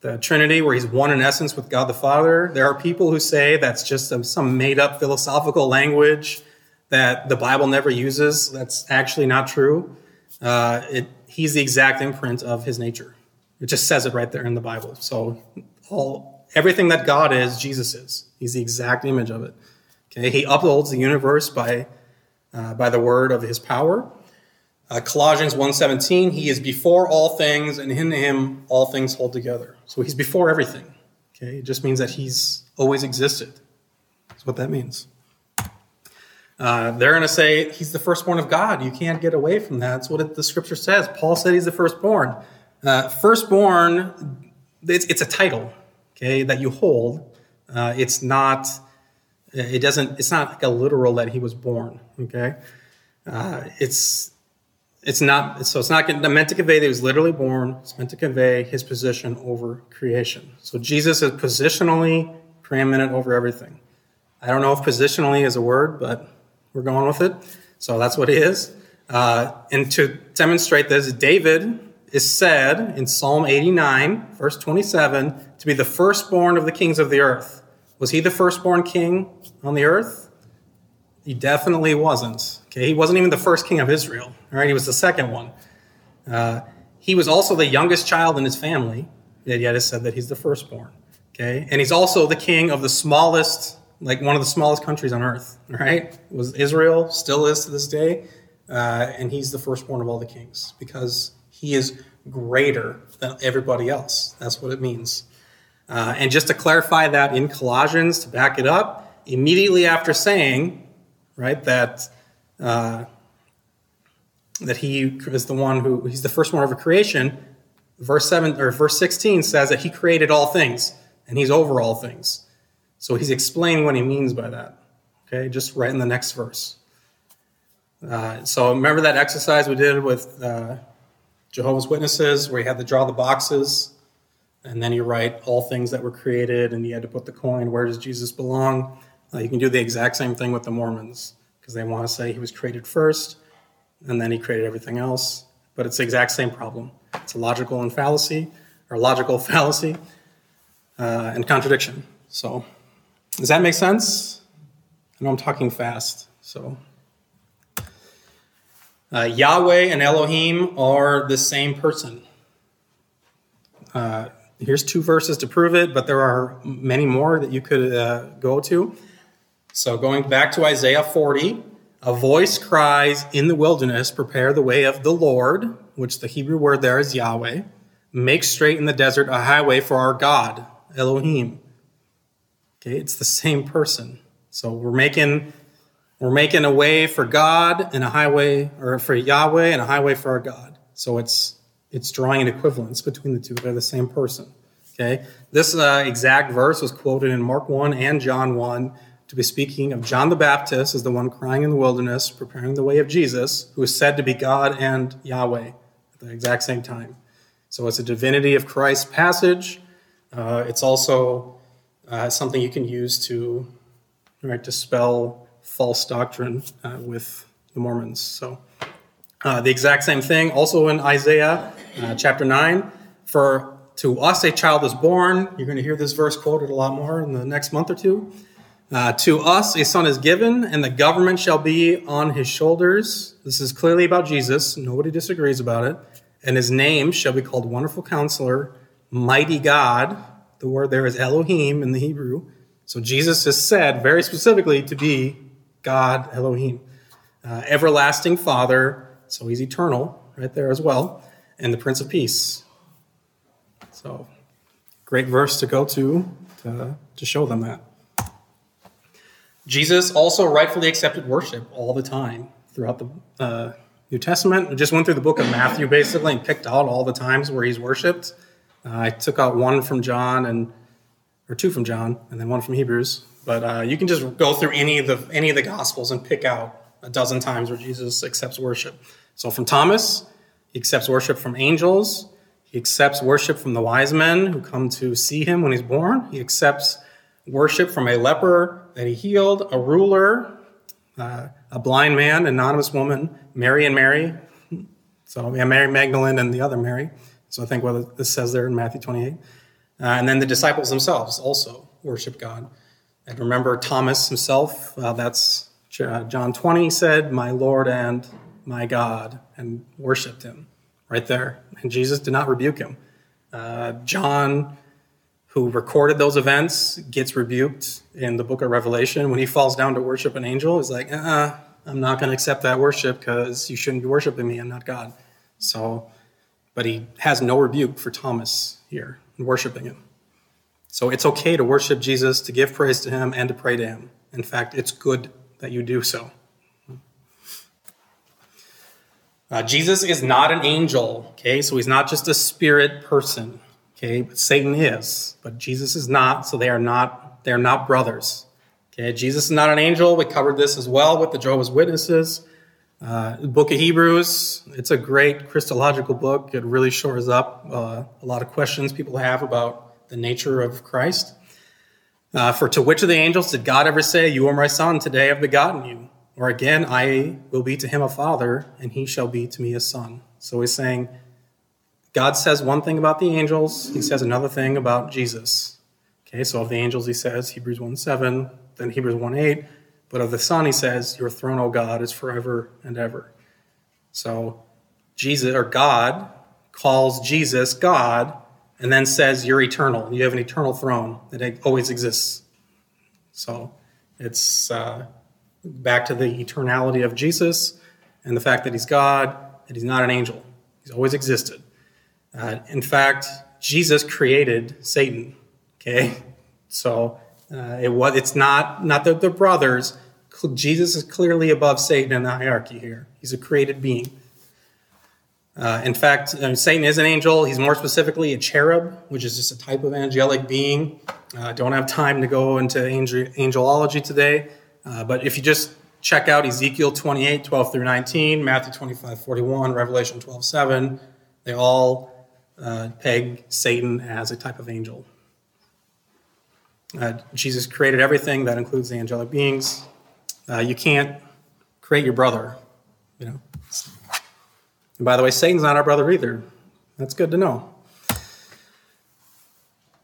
the Trinity, where he's one in essence with God the Father. There are people who say that's just some, some made up philosophical language that the Bible never uses. That's actually not true. Uh, it, he's the exact imprint of his nature. It just says it right there in the Bible. So all everything that God is, Jesus is. He's the exact image of it. Okay, he upholds the universe by uh, by the word of his power. Uh, Colossians 1.17, he is before all things, and in him all things hold together. So he's before everything. Okay, it just means that he's always existed. That's what that means. Uh, they're going to say he's the firstborn of God. You can't get away from that. That's what it, the scripture says. Paul said he's the firstborn. Uh, firstborn, it's, it's, a title, okay, that you hold. Uh, it's not. It doesn't. It's not like a literal that he was born. Okay, uh, it's it's not so it's not meant to convey that he was literally born it's meant to convey his position over creation so jesus is positionally preeminent over everything i don't know if positionally is a word but we're going with it so that's what he is uh, and to demonstrate this david is said in psalm 89 verse 27 to be the firstborn of the kings of the earth was he the firstborn king on the earth he definitely wasn't. Okay, he wasn't even the first king of Israel. All right, he was the second one. Uh, he was also the youngest child in his family, yet yet it said that he's the firstborn. Okay, and he's also the king of the smallest, like one of the smallest countries on earth. Right, was Israel, still is to this day, uh, and he's the firstborn of all the kings because he is greater than everybody else. That's what it means. Uh, and just to clarify that in Colossians, to back it up, immediately after saying right? That uh, that he is the one who he's the first one over creation. Verse seven or verse sixteen says that he created all things and he's over all things. So he's explaining what he means by that. Okay, just right in the next verse. Uh, so remember that exercise we did with uh, Jehovah's Witnesses, where you had to draw the boxes, and then you write all things that were created, and you had to put the coin. Where does Jesus belong? Uh, you can do the exact same thing with the Mormons because they want to say he was created first and then he created everything else. But it's the exact same problem. It's a logical and fallacy, or logical fallacy uh, and contradiction. So, does that make sense? I know I'm talking fast. So, uh, Yahweh and Elohim are the same person. Uh, here's two verses to prove it, but there are many more that you could uh, go to. So going back to Isaiah 40, a voice cries in the wilderness, prepare the way of the Lord, which the Hebrew word there is Yahweh. Make straight in the desert a highway for our God, Elohim. Okay, it's the same person. So we're making we're making a way for God and a highway or for Yahweh and a highway for our God. So it's it's drawing an equivalence between the two. They're the same person. Okay. This uh, exact verse was quoted in Mark 1 and John 1 to be speaking of John the Baptist as the one crying in the wilderness, preparing the way of Jesus, who is said to be God and Yahweh at the exact same time. So it's a divinity of Christ passage. Uh, it's also uh, something you can use to right, dispel false doctrine uh, with the Mormons. So uh, the exact same thing also in Isaiah uh, chapter 9. For to us a child is born. You're going to hear this verse quoted a lot more in the next month or two. Uh, to us a son is given, and the government shall be on his shoulders. This is clearly about Jesus. Nobody disagrees about it. And his name shall be called Wonderful Counselor, Mighty God. The word there is Elohim in the Hebrew. So Jesus is said very specifically to be God Elohim. Uh, everlasting Father, so he's eternal right there as well, and the Prince of Peace. So, great verse to go to to, to show them that. Jesus also rightfully accepted worship all the time throughout the uh, New Testament. I just went through the book of Matthew basically and picked out all the times where he's worshipped. Uh, I took out one from John and or two from John and then one from Hebrews. But uh, you can just go through any of the any of the Gospels and pick out a dozen times where Jesus accepts worship. So from Thomas, he accepts worship from angels. He accepts worship from the wise men who come to see him when he's born. He accepts worship from a leper that he healed, a ruler, uh, a blind man, an anonymous woman, Mary and Mary. So yeah, Mary Magdalene and the other Mary. So I think what this says there in Matthew 28. Uh, and then the disciples themselves also worship God. And remember Thomas himself, uh, that's John 20 said, My Lord and my God, and worshiped him right there. And Jesus did not rebuke him. Uh, John who recorded those events gets rebuked in the book of Revelation when he falls down to worship an angel. He's like, uh, I'm not going to accept that worship because you shouldn't be worshiping me. I'm not God. So, but he has no rebuke for Thomas here worshiping him. So it's okay to worship Jesus, to give praise to him, and to pray to him. In fact, it's good that you do so. Uh, Jesus is not an angel, okay? So he's not just a spirit person. Okay, but Satan is, but Jesus is not, so they are not, they are not brothers. Okay, Jesus is not an angel. We covered this as well with the Jehovah's Witnesses. Uh, book of Hebrews, it's a great Christological book. It really shores up uh, a lot of questions people have about the nature of Christ. Uh, for to which of the angels did God ever say, You are my son, today I've begotten you? Or again, I will be to him a father, and he shall be to me a son. So he's saying, God says one thing about the angels, he says another thing about Jesus. Okay, so of the angels, he says Hebrews 1 7, then Hebrews 1 8. But of the Son, he says, Your throne, O God, is forever and ever. So Jesus, or God, calls Jesus God and then says, You're eternal. You have an eternal throne that always exists. So it's uh, back to the eternality of Jesus and the fact that he's God, that he's not an angel. He's always existed. Uh, in fact, Jesus created Satan. Okay, so uh, it was. It's not not that they're brothers. Jesus is clearly above Satan in the hierarchy here. He's a created being. Uh, in fact, Satan is an angel. He's more specifically a cherub, which is just a type of angelic being. Uh, don't have time to go into angel- angelology today, uh, but if you just check out Ezekiel 28, 12 through 19, Matthew 25, 41, Revelation 12, 7, they all uh, peg Satan as a type of angel. Uh, Jesus created everything that includes the angelic beings. Uh, you can't create your brother, you know. And by the way, Satan's not our brother either. That's good to know.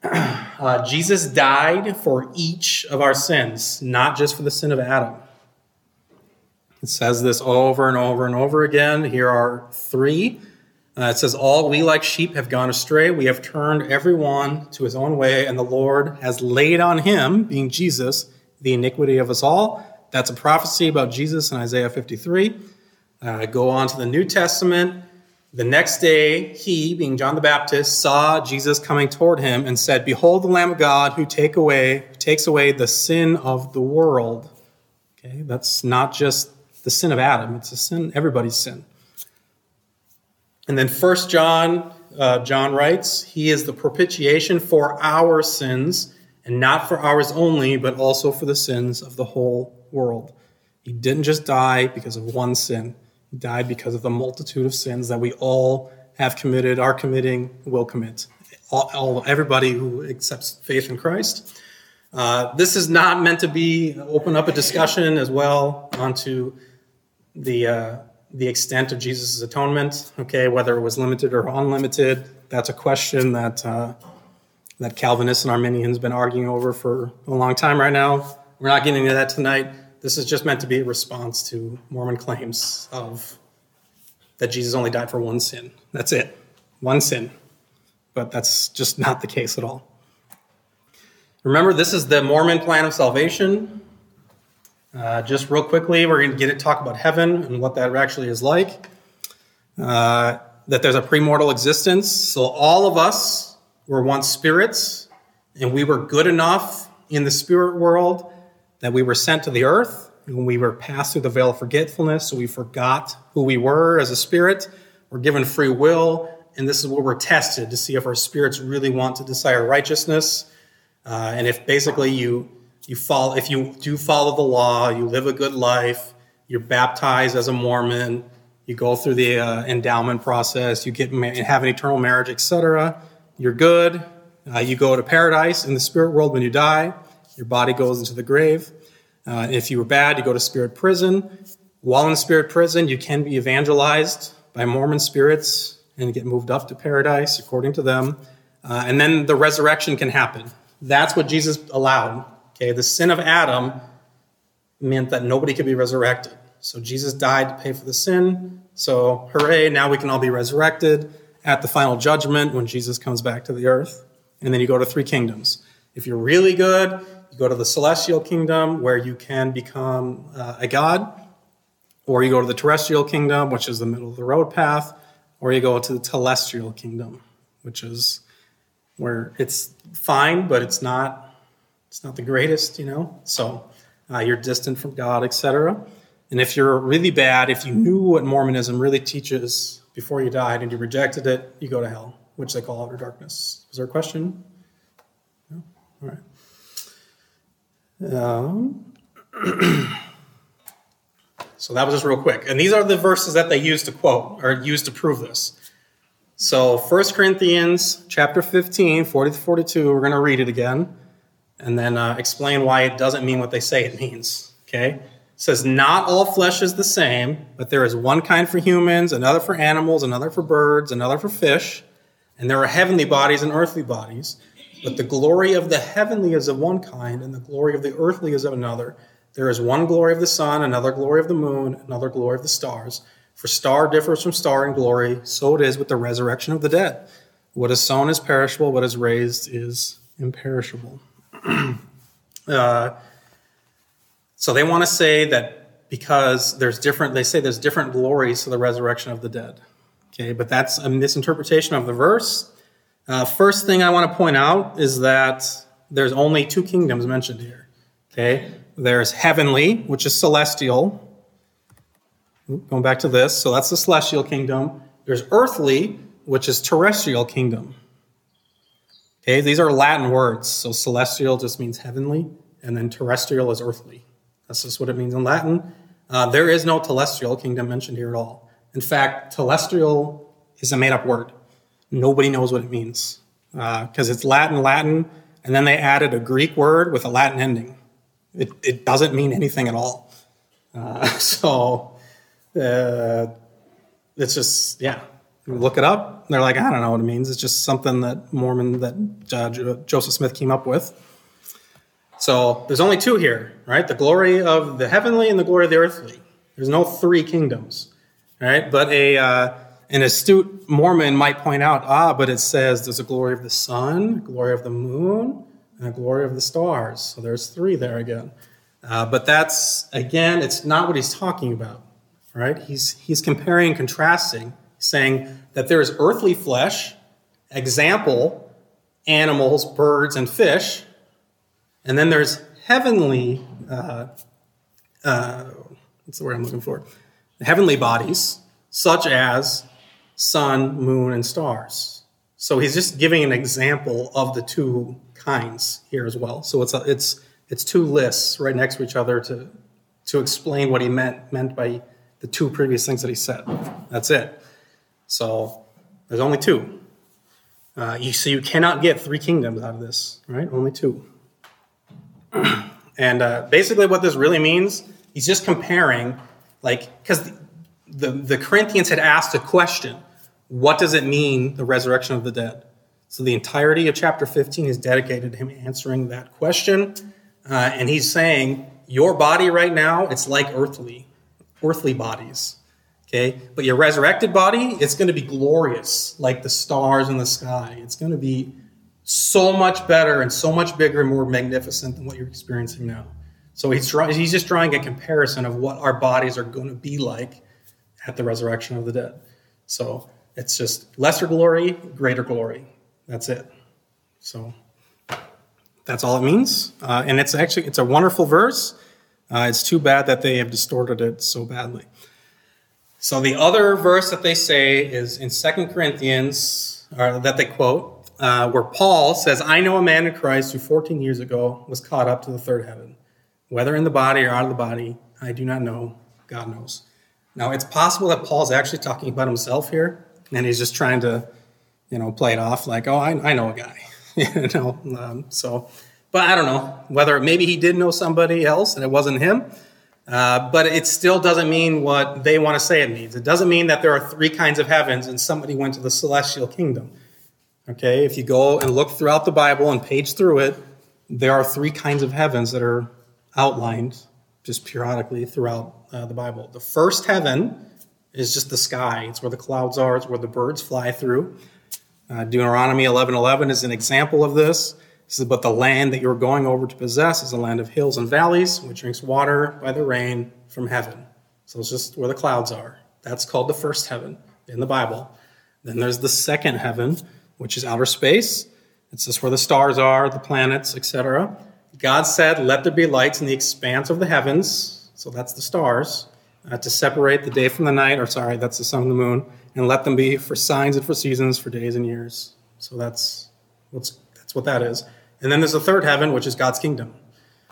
Uh, Jesus died for each of our sins, not just for the sin of Adam. It says this over and over and over again. Here are three uh, it says, All we like sheep have gone astray. We have turned every one to his own way, and the Lord has laid on him, being Jesus, the iniquity of us all. That's a prophecy about Jesus in Isaiah 53. Uh, go on to the New Testament. The next day, he, being John the Baptist, saw Jesus coming toward him and said, Behold the Lamb of God who take away, takes away the sin of the world. Okay, that's not just the sin of Adam, it's a sin, everybody's sin. And then First John, uh, John writes, He is the propitiation for our sins, and not for ours only, but also for the sins of the whole world. He didn't just die because of one sin, He died because of the multitude of sins that we all have committed, are committing, will commit. All, all everybody who accepts faith in Christ. Uh, this is not meant to be open up a discussion as well onto the uh, the extent of Jesus' atonement, okay, whether it was limited or unlimited, that's a question that, uh, that Calvinists and Arminians have been arguing over for a long time right now. we're not getting into that tonight. This is just meant to be a response to Mormon claims of that Jesus only died for one sin. That's it, one sin. But that's just not the case at all. Remember, this is the Mormon plan of salvation. Uh, just real quickly, we're going to get to talk about heaven and what that actually is like. Uh, that there's a premortal existence. So all of us were once spirits, and we were good enough in the spirit world that we were sent to the earth. When we were passed through the veil of forgetfulness, so we forgot who we were as a spirit. We're given free will, and this is where we're tested to see if our spirits really want to desire righteousness, uh, and if basically you you follow, if you do follow the law, you live a good life, you're baptized as a Mormon, you go through the uh, endowment process, you get have an eternal marriage, etc. You're good. Uh, you go to paradise in the spirit world when you die. Your body goes into the grave. Uh, if you were bad, you go to spirit prison. While in spirit prison, you can be evangelized by Mormon spirits and get moved up to paradise according to them. Uh, and then the resurrection can happen. That's what Jesus allowed. Okay, the sin of Adam meant that nobody could be resurrected. So Jesus died to pay for the sin. So hooray, now we can all be resurrected at the final judgment when Jesus comes back to the earth. And then you go to three kingdoms. If you're really good, go to the celestial kingdom where you can become uh, a god, or you go to the terrestrial kingdom, which is the middle of the road path, or you go to the telestial kingdom, which is where it's fine, but it's not it's not the greatest, you know. So uh, you're distant from God, etc. And if you're really bad, if you knew what Mormonism really teaches before you died and you rejected it, you go to hell, which they call outer darkness. Is there a question? No? All right. Um, so that was just real quick. And these are the verses that they use to quote or use to prove this. So 1 Corinthians chapter 15, 40 to 42, we're going to read it again and then uh, explain why it doesn't mean what they say it means. Okay? It says, Not all flesh is the same, but there is one kind for humans, another for animals, another for birds, another for fish, and there are heavenly bodies and earthly bodies. But the glory of the heavenly is of one kind, and the glory of the earthly is of another. There is one glory of the sun, another glory of the moon, another glory of the stars. For star differs from star in glory, so it is with the resurrection of the dead. What is sown is perishable, what is raised is imperishable. uh, so they want to say that because there's different, they say there's different glories to the resurrection of the dead. Okay, but that's a misinterpretation of the verse. Uh, first thing I want to point out is that there's only two kingdoms mentioned here. Okay, there's heavenly, which is celestial, Going back to this, so that's the celestial kingdom. There's earthly, which is terrestrial kingdom. Okay, these are Latin words. So celestial just means heavenly, and then terrestrial is earthly. That's just what it means in Latin. Uh, there is no telestial kingdom mentioned here at all. In fact, telestial is a made up word. Nobody knows what it means because uh, it's Latin, Latin, and then they added a Greek word with a Latin ending. It, it doesn't mean anything at all. Uh, so uh, it's just yeah. look it up. They're like, I don't know what it means. It's just something that Mormon that uh, Joseph Smith came up with. So there's only two here, right? The glory of the heavenly and the glory of the earthly. There's no three kingdoms, right? But a uh, an astute Mormon might point out, ah, but it says there's a glory of the sun, glory of the moon, and a glory of the stars. So there's three there again. Uh, but that's again, it's not what he's talking about right? He's, he's comparing and contrasting, saying that there is earthly flesh, example, animals, birds, and fish, and then there's heavenly, uh, uh, what's the word I'm looking for? Heavenly bodies, such as sun, moon, and stars. So he's just giving an example of the two kinds here as well. So it's a, it's it's two lists right next to each other to to explain what he meant meant by the two previous things that he said. That's it. So there's only two. Uh, you, so you cannot get three kingdoms out of this, right? Only two. and uh, basically, what this really means, he's just comparing, like, because the, the, the Corinthians had asked a question what does it mean, the resurrection of the dead? So the entirety of chapter 15 is dedicated to him answering that question. uh, and he's saying your body right now it's like earthly, earthly bodies. Okay, but your resurrected body it's going to be glorious, like the stars in the sky. It's going to be so much better and so much bigger and more magnificent than what you're experiencing now. So he's he's just drawing a comparison of what our bodies are going to be like at the resurrection of the dead. So it's just lesser glory, greater glory. That's it. So that's all it means. Uh, and it's actually it's a wonderful verse. Uh, it's too bad that they have distorted it so badly. So the other verse that they say is in Second Corinthians, or that they quote, uh, where Paul says, "I know a man in Christ who 14 years ago was caught up to the third heaven, whether in the body or out of the body, I do not know. God knows." Now it's possible that Paul's actually talking about himself here, and he's just trying to, you know, play it off like, "Oh, I, I know a guy," you know. Um, so, but I don't know whether maybe he did know somebody else and it wasn't him. Uh, but it still doesn't mean what they want to say it means. It doesn't mean that there are three kinds of heavens and somebody went to the celestial kingdom. Okay, if you go and look throughout the Bible and page through it, there are three kinds of heavens that are outlined just periodically throughout uh, the Bible. The first heaven is just the sky. It's where the clouds are. It's where the birds fly through. Uh, Deuteronomy 11:11 is an example of this. This is "But the land that you're going over to possess is a land of hills and valleys, which drinks water by the rain from heaven." So it's just where the clouds are. That's called the first heaven in the Bible. Then there's the second heaven, which is outer space. It's just where the stars are, the planets, etc. God said, "Let there be lights in the expanse of the heavens." So that's the stars uh, to separate the day from the night, or sorry, that's the sun and the moon, and let them be for signs and for seasons, for days and years. So that's what's that's what that is. And then there's the third heaven, which is God's kingdom.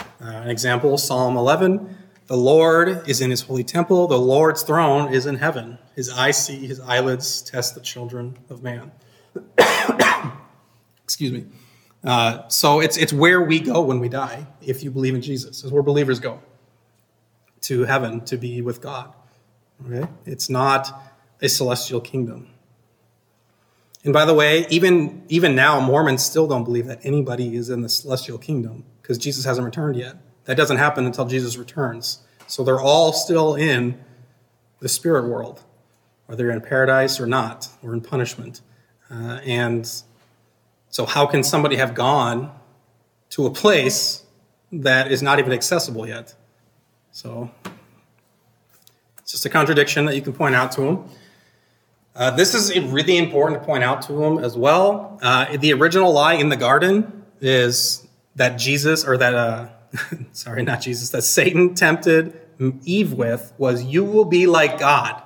Uh, an example, Psalm 11. The Lord is in his holy temple. The Lord's throne is in heaven. His eyes see, his eyelids test the children of man. Excuse me. Uh, so it's, it's where we go when we die, if you believe in Jesus. It's where believers go to heaven to be with God. Okay? It's not a celestial kingdom. And by the way, even, even now, Mormons still don't believe that anybody is in the celestial kingdom because Jesus hasn't returned yet. That doesn't happen until Jesus returns. So they're all still in the spirit world, whether in paradise or not, or in punishment. Uh, and so, how can somebody have gone to a place that is not even accessible yet? So it's just a contradiction that you can point out to them. Uh, this is really important to point out to them as well. Uh, the original lie in the garden is that Jesus, or that, uh, sorry, not Jesus, that Satan tempted Eve with was, You will be like God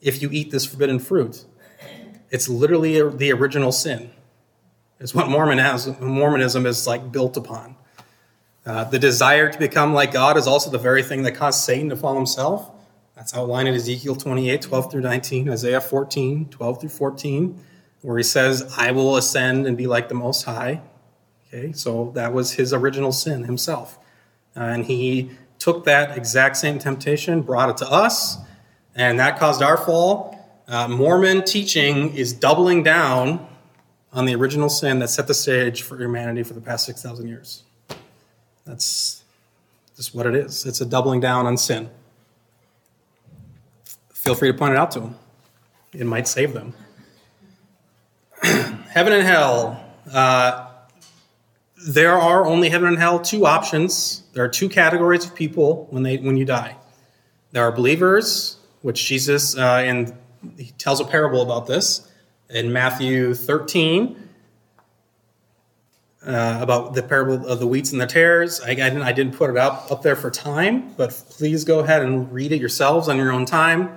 if you eat this forbidden fruit. It's literally the original sin. It's what Mormon has, Mormonism is like built upon. Uh, the desire to become like God is also the very thing that caused Satan to fall himself. That's outlined in Ezekiel 28, 12 through 19, Isaiah 14, 12 through 14, where he says, I will ascend and be like the Most High. Okay, so that was his original sin himself. Uh, and he took that exact same temptation, brought it to us, and that caused our fall. Uh, Mormon teaching is doubling down on the original sin that set the stage for humanity for the past 6,000 years. That's just what it is. It's a doubling down on sin. Feel free to point it out to them. It might save them. heaven and hell. Uh, there are only heaven and hell two options. There are two categories of people when they when you die. There are believers, which Jesus uh, and he tells a parable about this in Matthew 13 uh, about the parable of the wheats and the tares. I, I, didn't, I didn't put it up, up there for time, but please go ahead and read it yourselves on your own time.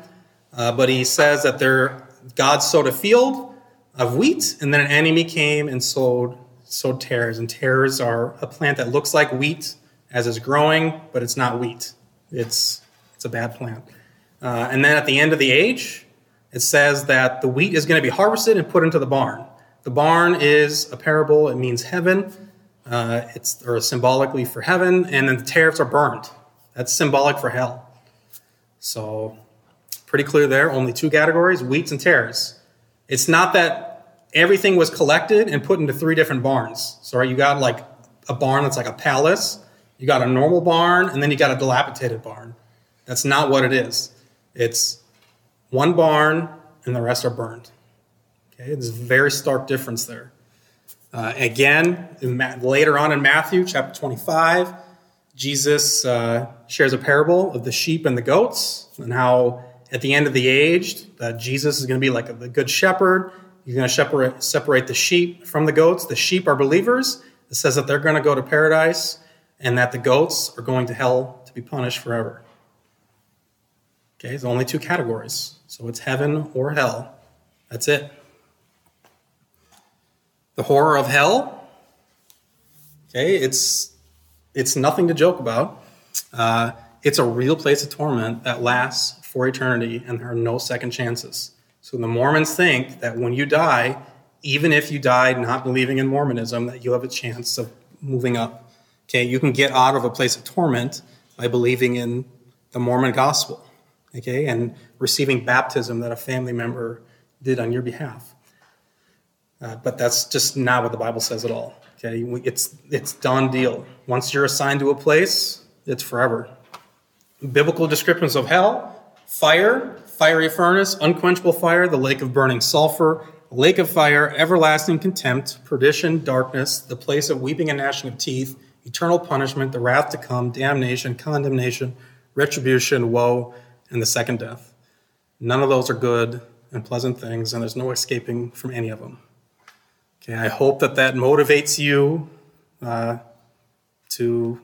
Uh, but he says that there, God sowed a field of wheat, and then an enemy came and sowed, sowed tares. And tares are a plant that looks like wheat as it's growing, but it's not wheat. It's, it's a bad plant. Uh, and then at the end of the age, it says that the wheat is going to be harvested and put into the barn. The barn is a parable, it means heaven. Uh, it's or symbolically for heaven, and then the tariffs are burned. That's symbolic for hell. So, pretty clear there. Only two categories: wheats and tares. It's not that everything was collected and put into three different barns. So, right, you got like a barn that's like a palace, You got a normal barn, and then you got a dilapidated barn. That's not what it is. It's one barn, and the rest are burned. Okay, there's a very stark difference there. Uh, again, Ma- later on in Matthew chapter 25, Jesus uh, shares a parable of the sheep and the goats, and how at the end of the age, that Jesus is going to be like the good shepherd. He's going to separate, separate the sheep from the goats. The sheep are believers. It says that they're going to go to paradise, and that the goats are going to hell to be punished forever. Okay, there's only two categories. So it's heaven or hell. That's it. The horror of hell. Okay, it's it's nothing to joke about. Uh, it's a real place of torment that lasts for eternity, and there are no second chances. So the Mormons think that when you die, even if you died not believing in Mormonism, that you have a chance of moving up. Okay, you can get out of a place of torment by believing in the Mormon gospel. Okay, and receiving baptism that a family member did on your behalf. Uh, but that's just not what the Bible says at all. Okay, it's it's done deal. Once you're assigned to a place, it's forever. Biblical descriptions of hell: fire, fiery furnace, unquenchable fire, the lake of burning sulfur, lake of fire, everlasting contempt, perdition, darkness, the place of weeping and gnashing of teeth, eternal punishment, the wrath to come, damnation, condemnation, retribution, woe, and the second death. None of those are good and pleasant things, and there's no escaping from any of them. Okay, I hope that that motivates you uh, to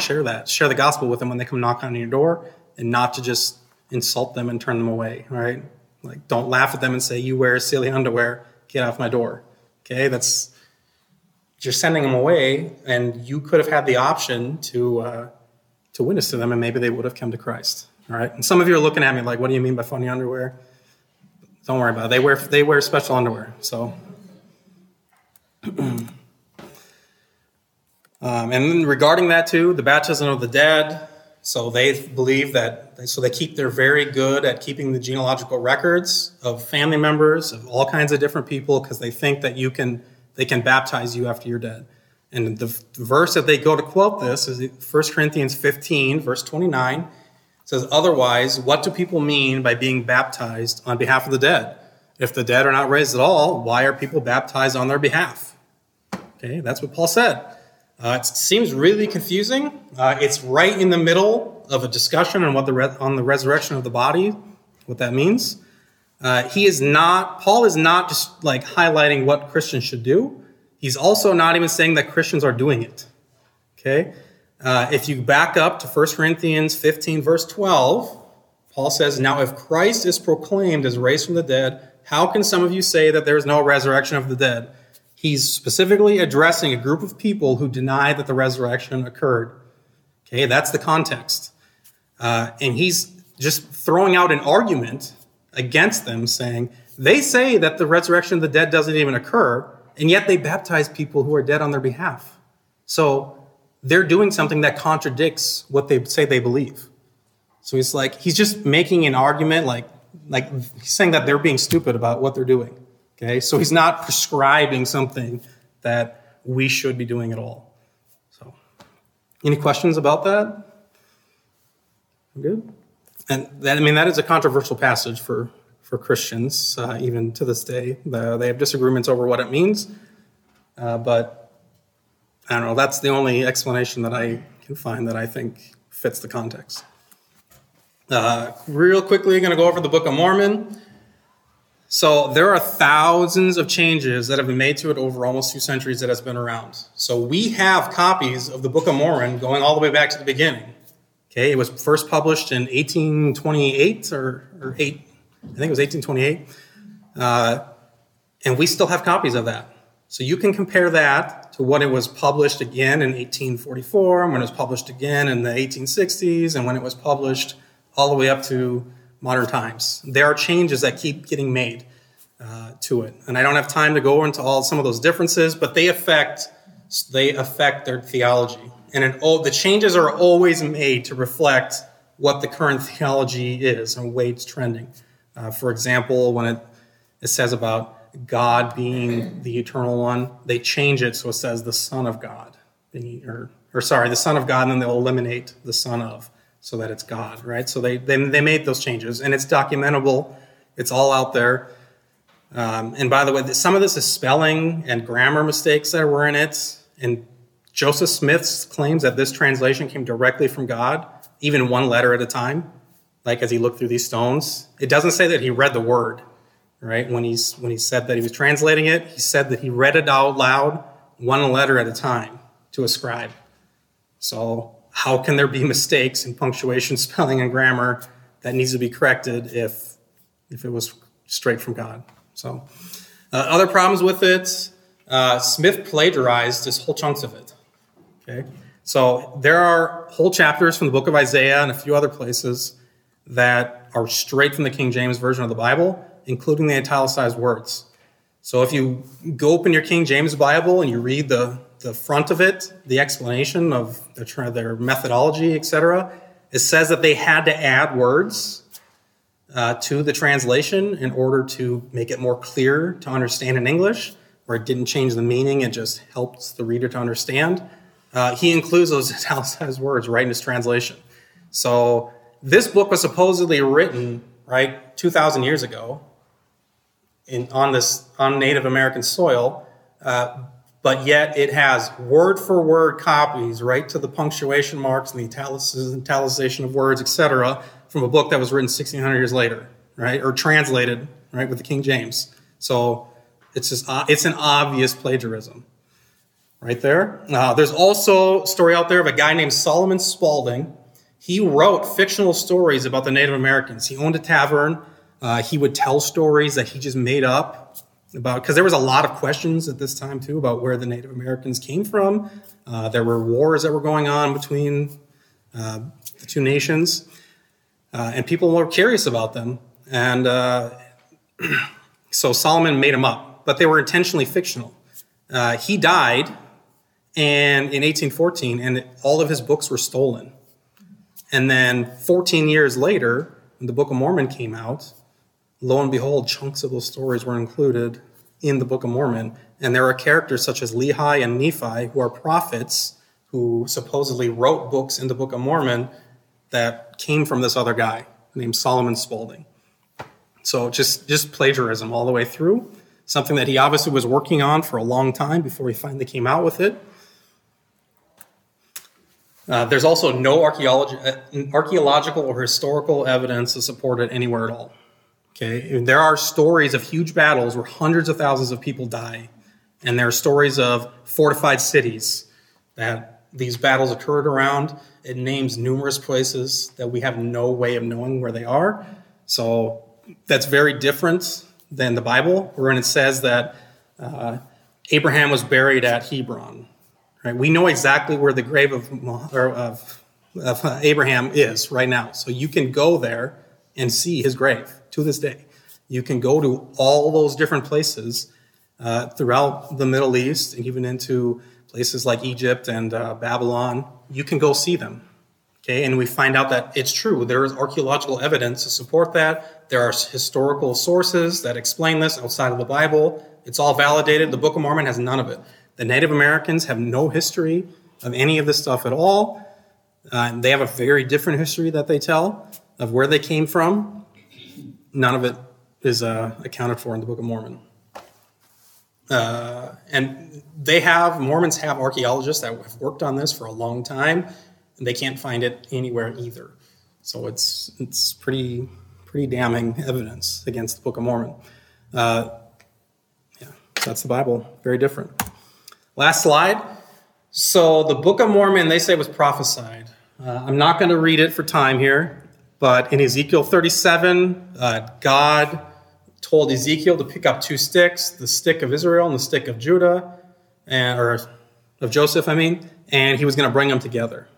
share that, share the gospel with them when they come knock on your door, and not to just insult them and turn them away. Right? Like, don't laugh at them and say, "You wear silly underwear, get off my door." Okay, that's you're sending them away, and you could have had the option to uh, to witness to them, and maybe they would have come to Christ. All right, and some of you are looking at me like, "What do you mean by funny underwear?" Don't worry about it. They wear they wear special underwear, so um, and then regarding that too, the baptism of the dead. So they believe that, so they keep, they're very good at keeping the genealogical records of family members of all kinds of different people because they think that you can, they can baptize you after you're dead. And the verse that they go to quote this is 1 Corinthians 15, verse 29. It says, Otherwise, what do people mean by being baptized on behalf of the dead? If the dead are not raised at all, why are people baptized on their behalf? Okay, that's what Paul said. Uh, it seems really confusing. Uh, it's right in the middle of a discussion on what the re- on the resurrection of the body, what that means. Uh, he is not. Paul is not just like highlighting what Christians should do. He's also not even saying that Christians are doing it. Okay, uh, if you back up to 1 Corinthians 15, verse 12, Paul says, "Now if Christ is proclaimed as raised from the dead, how can some of you say that there is no resurrection of the dead?" He's specifically addressing a group of people who deny that the resurrection occurred. Okay, that's the context. Uh, and he's just throwing out an argument against them, saying they say that the resurrection of the dead doesn't even occur, and yet they baptize people who are dead on their behalf. So they're doing something that contradicts what they say they believe. So he's like, he's just making an argument, like, like he's saying that they're being stupid about what they're doing. Okay, so he's not prescribing something that we should be doing at all. So, any questions about that? Good. And that, I mean, that is a controversial passage for for Christians, uh, even to this day. The, they have disagreements over what it means, uh, but I don't know. That's the only explanation that I can find that I think fits the context. Uh, real quickly, I'm going to go over the Book of Mormon. So there are thousands of changes that have been made to it over almost two centuries that has been around. So we have copies of the Book of Mormon going all the way back to the beginning. Okay, it was first published in 1828 or, or 8, I think it was 1828. Uh, and we still have copies of that. So you can compare that to what it was published again in 1844, and when it was published again in the 1860s, and when it was published all the way up to modern times. There are changes that keep getting made uh, to it, and I don't have time to go into all some of those differences, but they affect they affect their theology, and it, oh, the changes are always made to reflect what the current theology is and way it's trending. Uh, for example, when it, it says about God being the eternal one, they change it so it says the Son of God or, or sorry, the Son of God, and then they'll eliminate the Son of so that it's God, right? So they, they, they made those changes, and it's documentable. It's all out there. Um, and by the way, some of this is spelling and grammar mistakes that were in it. And Joseph Smith's claims that this translation came directly from God, even one letter at a time, like as he looked through these stones. It doesn't say that he read the word, right? When he's when he said that he was translating it, he said that he read it out loud, one letter at a time, to a scribe. So how can there be mistakes in punctuation, spelling, and grammar that needs to be corrected if if it was straight from God? So, uh, other problems with it. Uh, Smith plagiarized just whole chunks of it. Okay, so there are whole chapters from the book of Isaiah and a few other places that are straight from the King James version of the Bible, including the italicized words. So if you go open your King James Bible and you read the the front of it, the explanation of their, their methodology, etc., it says that they had to add words uh, to the translation in order to make it more clear to understand in English, where it didn't change the meaning, it just helps the reader to understand. Uh, he includes those italicized words right in his translation. So this book was supposedly written right 2,000 years ago in, on this on Native American soil. Uh, but yet it has word for word copies right to the punctuation marks and the italicization of words, etc., from a book that was written 1600 years later, right, or translated, right, with the King James. So it's just uh, it's an obvious plagiarism, right there. Uh, there's also a story out there of a guy named Solomon Spaulding. He wrote fictional stories about the Native Americans. He owned a tavern. Uh, he would tell stories that he just made up about because there was a lot of questions at this time too about where the Native Americans came from. Uh, there were wars that were going on between uh, the two nations, uh, and people were curious about them. And uh, so Solomon made them up, but they were intentionally fictional. Uh, he died, and in 1814, and all of his books were stolen. And then 14 years later, when the Book of Mormon came out, lo and behold, chunks of those stories were included in the Book of Mormon. And there are characters such as Lehi and Nephi who are prophets who supposedly wrote books in the Book of Mormon that came from this other guy named Solomon Spaulding. So just, just plagiarism all the way through, something that he obviously was working on for a long time before he finally came out with it. Uh, there's also no uh, archaeological or historical evidence to support it anywhere at all. Okay, and there are stories of huge battles where hundreds of thousands of people die, and there are stories of fortified cities that these battles occurred around. It names numerous places that we have no way of knowing where they are. So that's very different than the Bible, wherein it says that uh, Abraham was buried at Hebron. Right? We know exactly where the grave of, of, of Abraham is right now. So you can go there and see his grave to this day. You can go to all those different places uh, throughout the Middle East and even into places like Egypt and uh, Babylon. You can go see them. Okay, and we find out that it's true. There is archaeological evidence to support that. There are historical sources that explain this outside of the Bible. It's all validated. The Book of Mormon has none of it. The Native Americans have no history of any of this stuff at all. Uh, they have a very different history that they tell of where they came from none of it is uh, accounted for in the Book of Mormon. Uh, and they have, Mormons have archaeologists that have worked on this for a long time, and they can't find it anywhere either. So it's, it's pretty, pretty damning evidence against the Book of Mormon. Uh, yeah, that's the Bible. Very different. Last slide. So the Book of Mormon, they say, was prophesied. Uh, I'm not going to read it for time here. But in Ezekiel 37, uh, God told Ezekiel to pick up two sticks the stick of Israel and the stick of Judah, and, or of Joseph, I mean, and he was going to bring them together.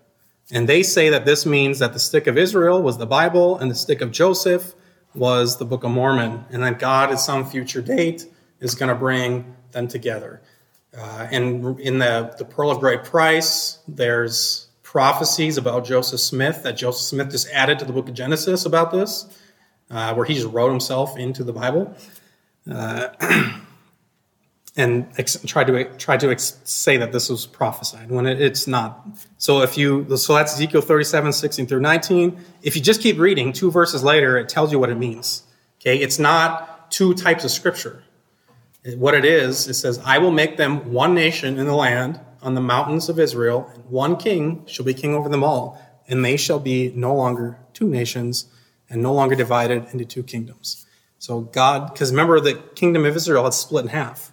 And they say that this means that the stick of Israel was the Bible and the stick of Joseph was the Book of Mormon, and that God at some future date is going to bring them together. Uh, and in the, the Pearl of Great Price, there's prophecies about Joseph Smith that Joseph Smith just added to the book of Genesis about this, uh, where he just wrote himself into the Bible. Uh, and ex- to try to ex- say that this was prophesied when it, it's not. So if you so that's Ezekiel 37, 16 through 19. If you just keep reading, two verses later, it tells you what it means. Okay, it's not two types of scripture. What it is, it says, "I will make them one nation in the land on the mountains of Israel, and one king shall be king over them all, and they shall be no longer two nations, and no longer divided into two kingdoms." So God, because remember, the kingdom of Israel had split in half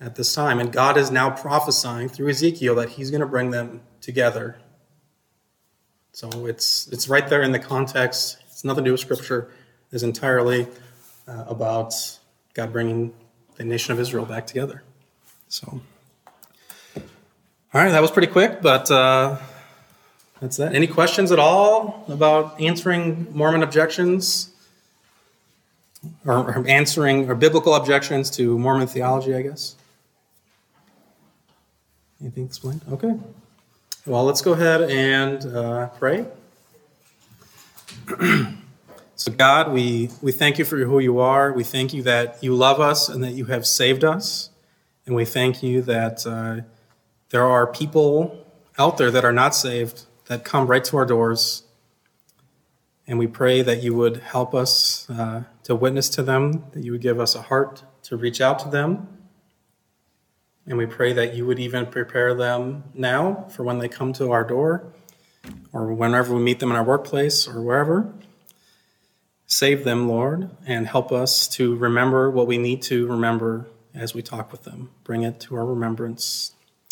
at this time. And God is now prophesying through Ezekiel that he's going to bring them together. So it's, it's right there in the context. It's nothing to do with Scripture. It's entirely uh, about God bringing the nation of Israel back together. So, right, that was pretty quick, but uh, that's that. Any questions at all about answering Mormon objections? Or, or answering or biblical objections to Mormon theology, I guess? Anything explained? Okay. Well, let's go ahead and uh, pray. so, God, we, we thank you for who you are. We thank you that you love us and that you have saved us. And we thank you that uh, there are people out there that are not saved that come right to our doors. And we pray that you would help us uh, to witness to them, that you would give us a heart to reach out to them and we pray that you would even prepare them now for when they come to our door or whenever we meet them in our workplace or wherever. Save them, Lord, and help us to remember what we need to remember as we talk with them. Bring it to our remembrance.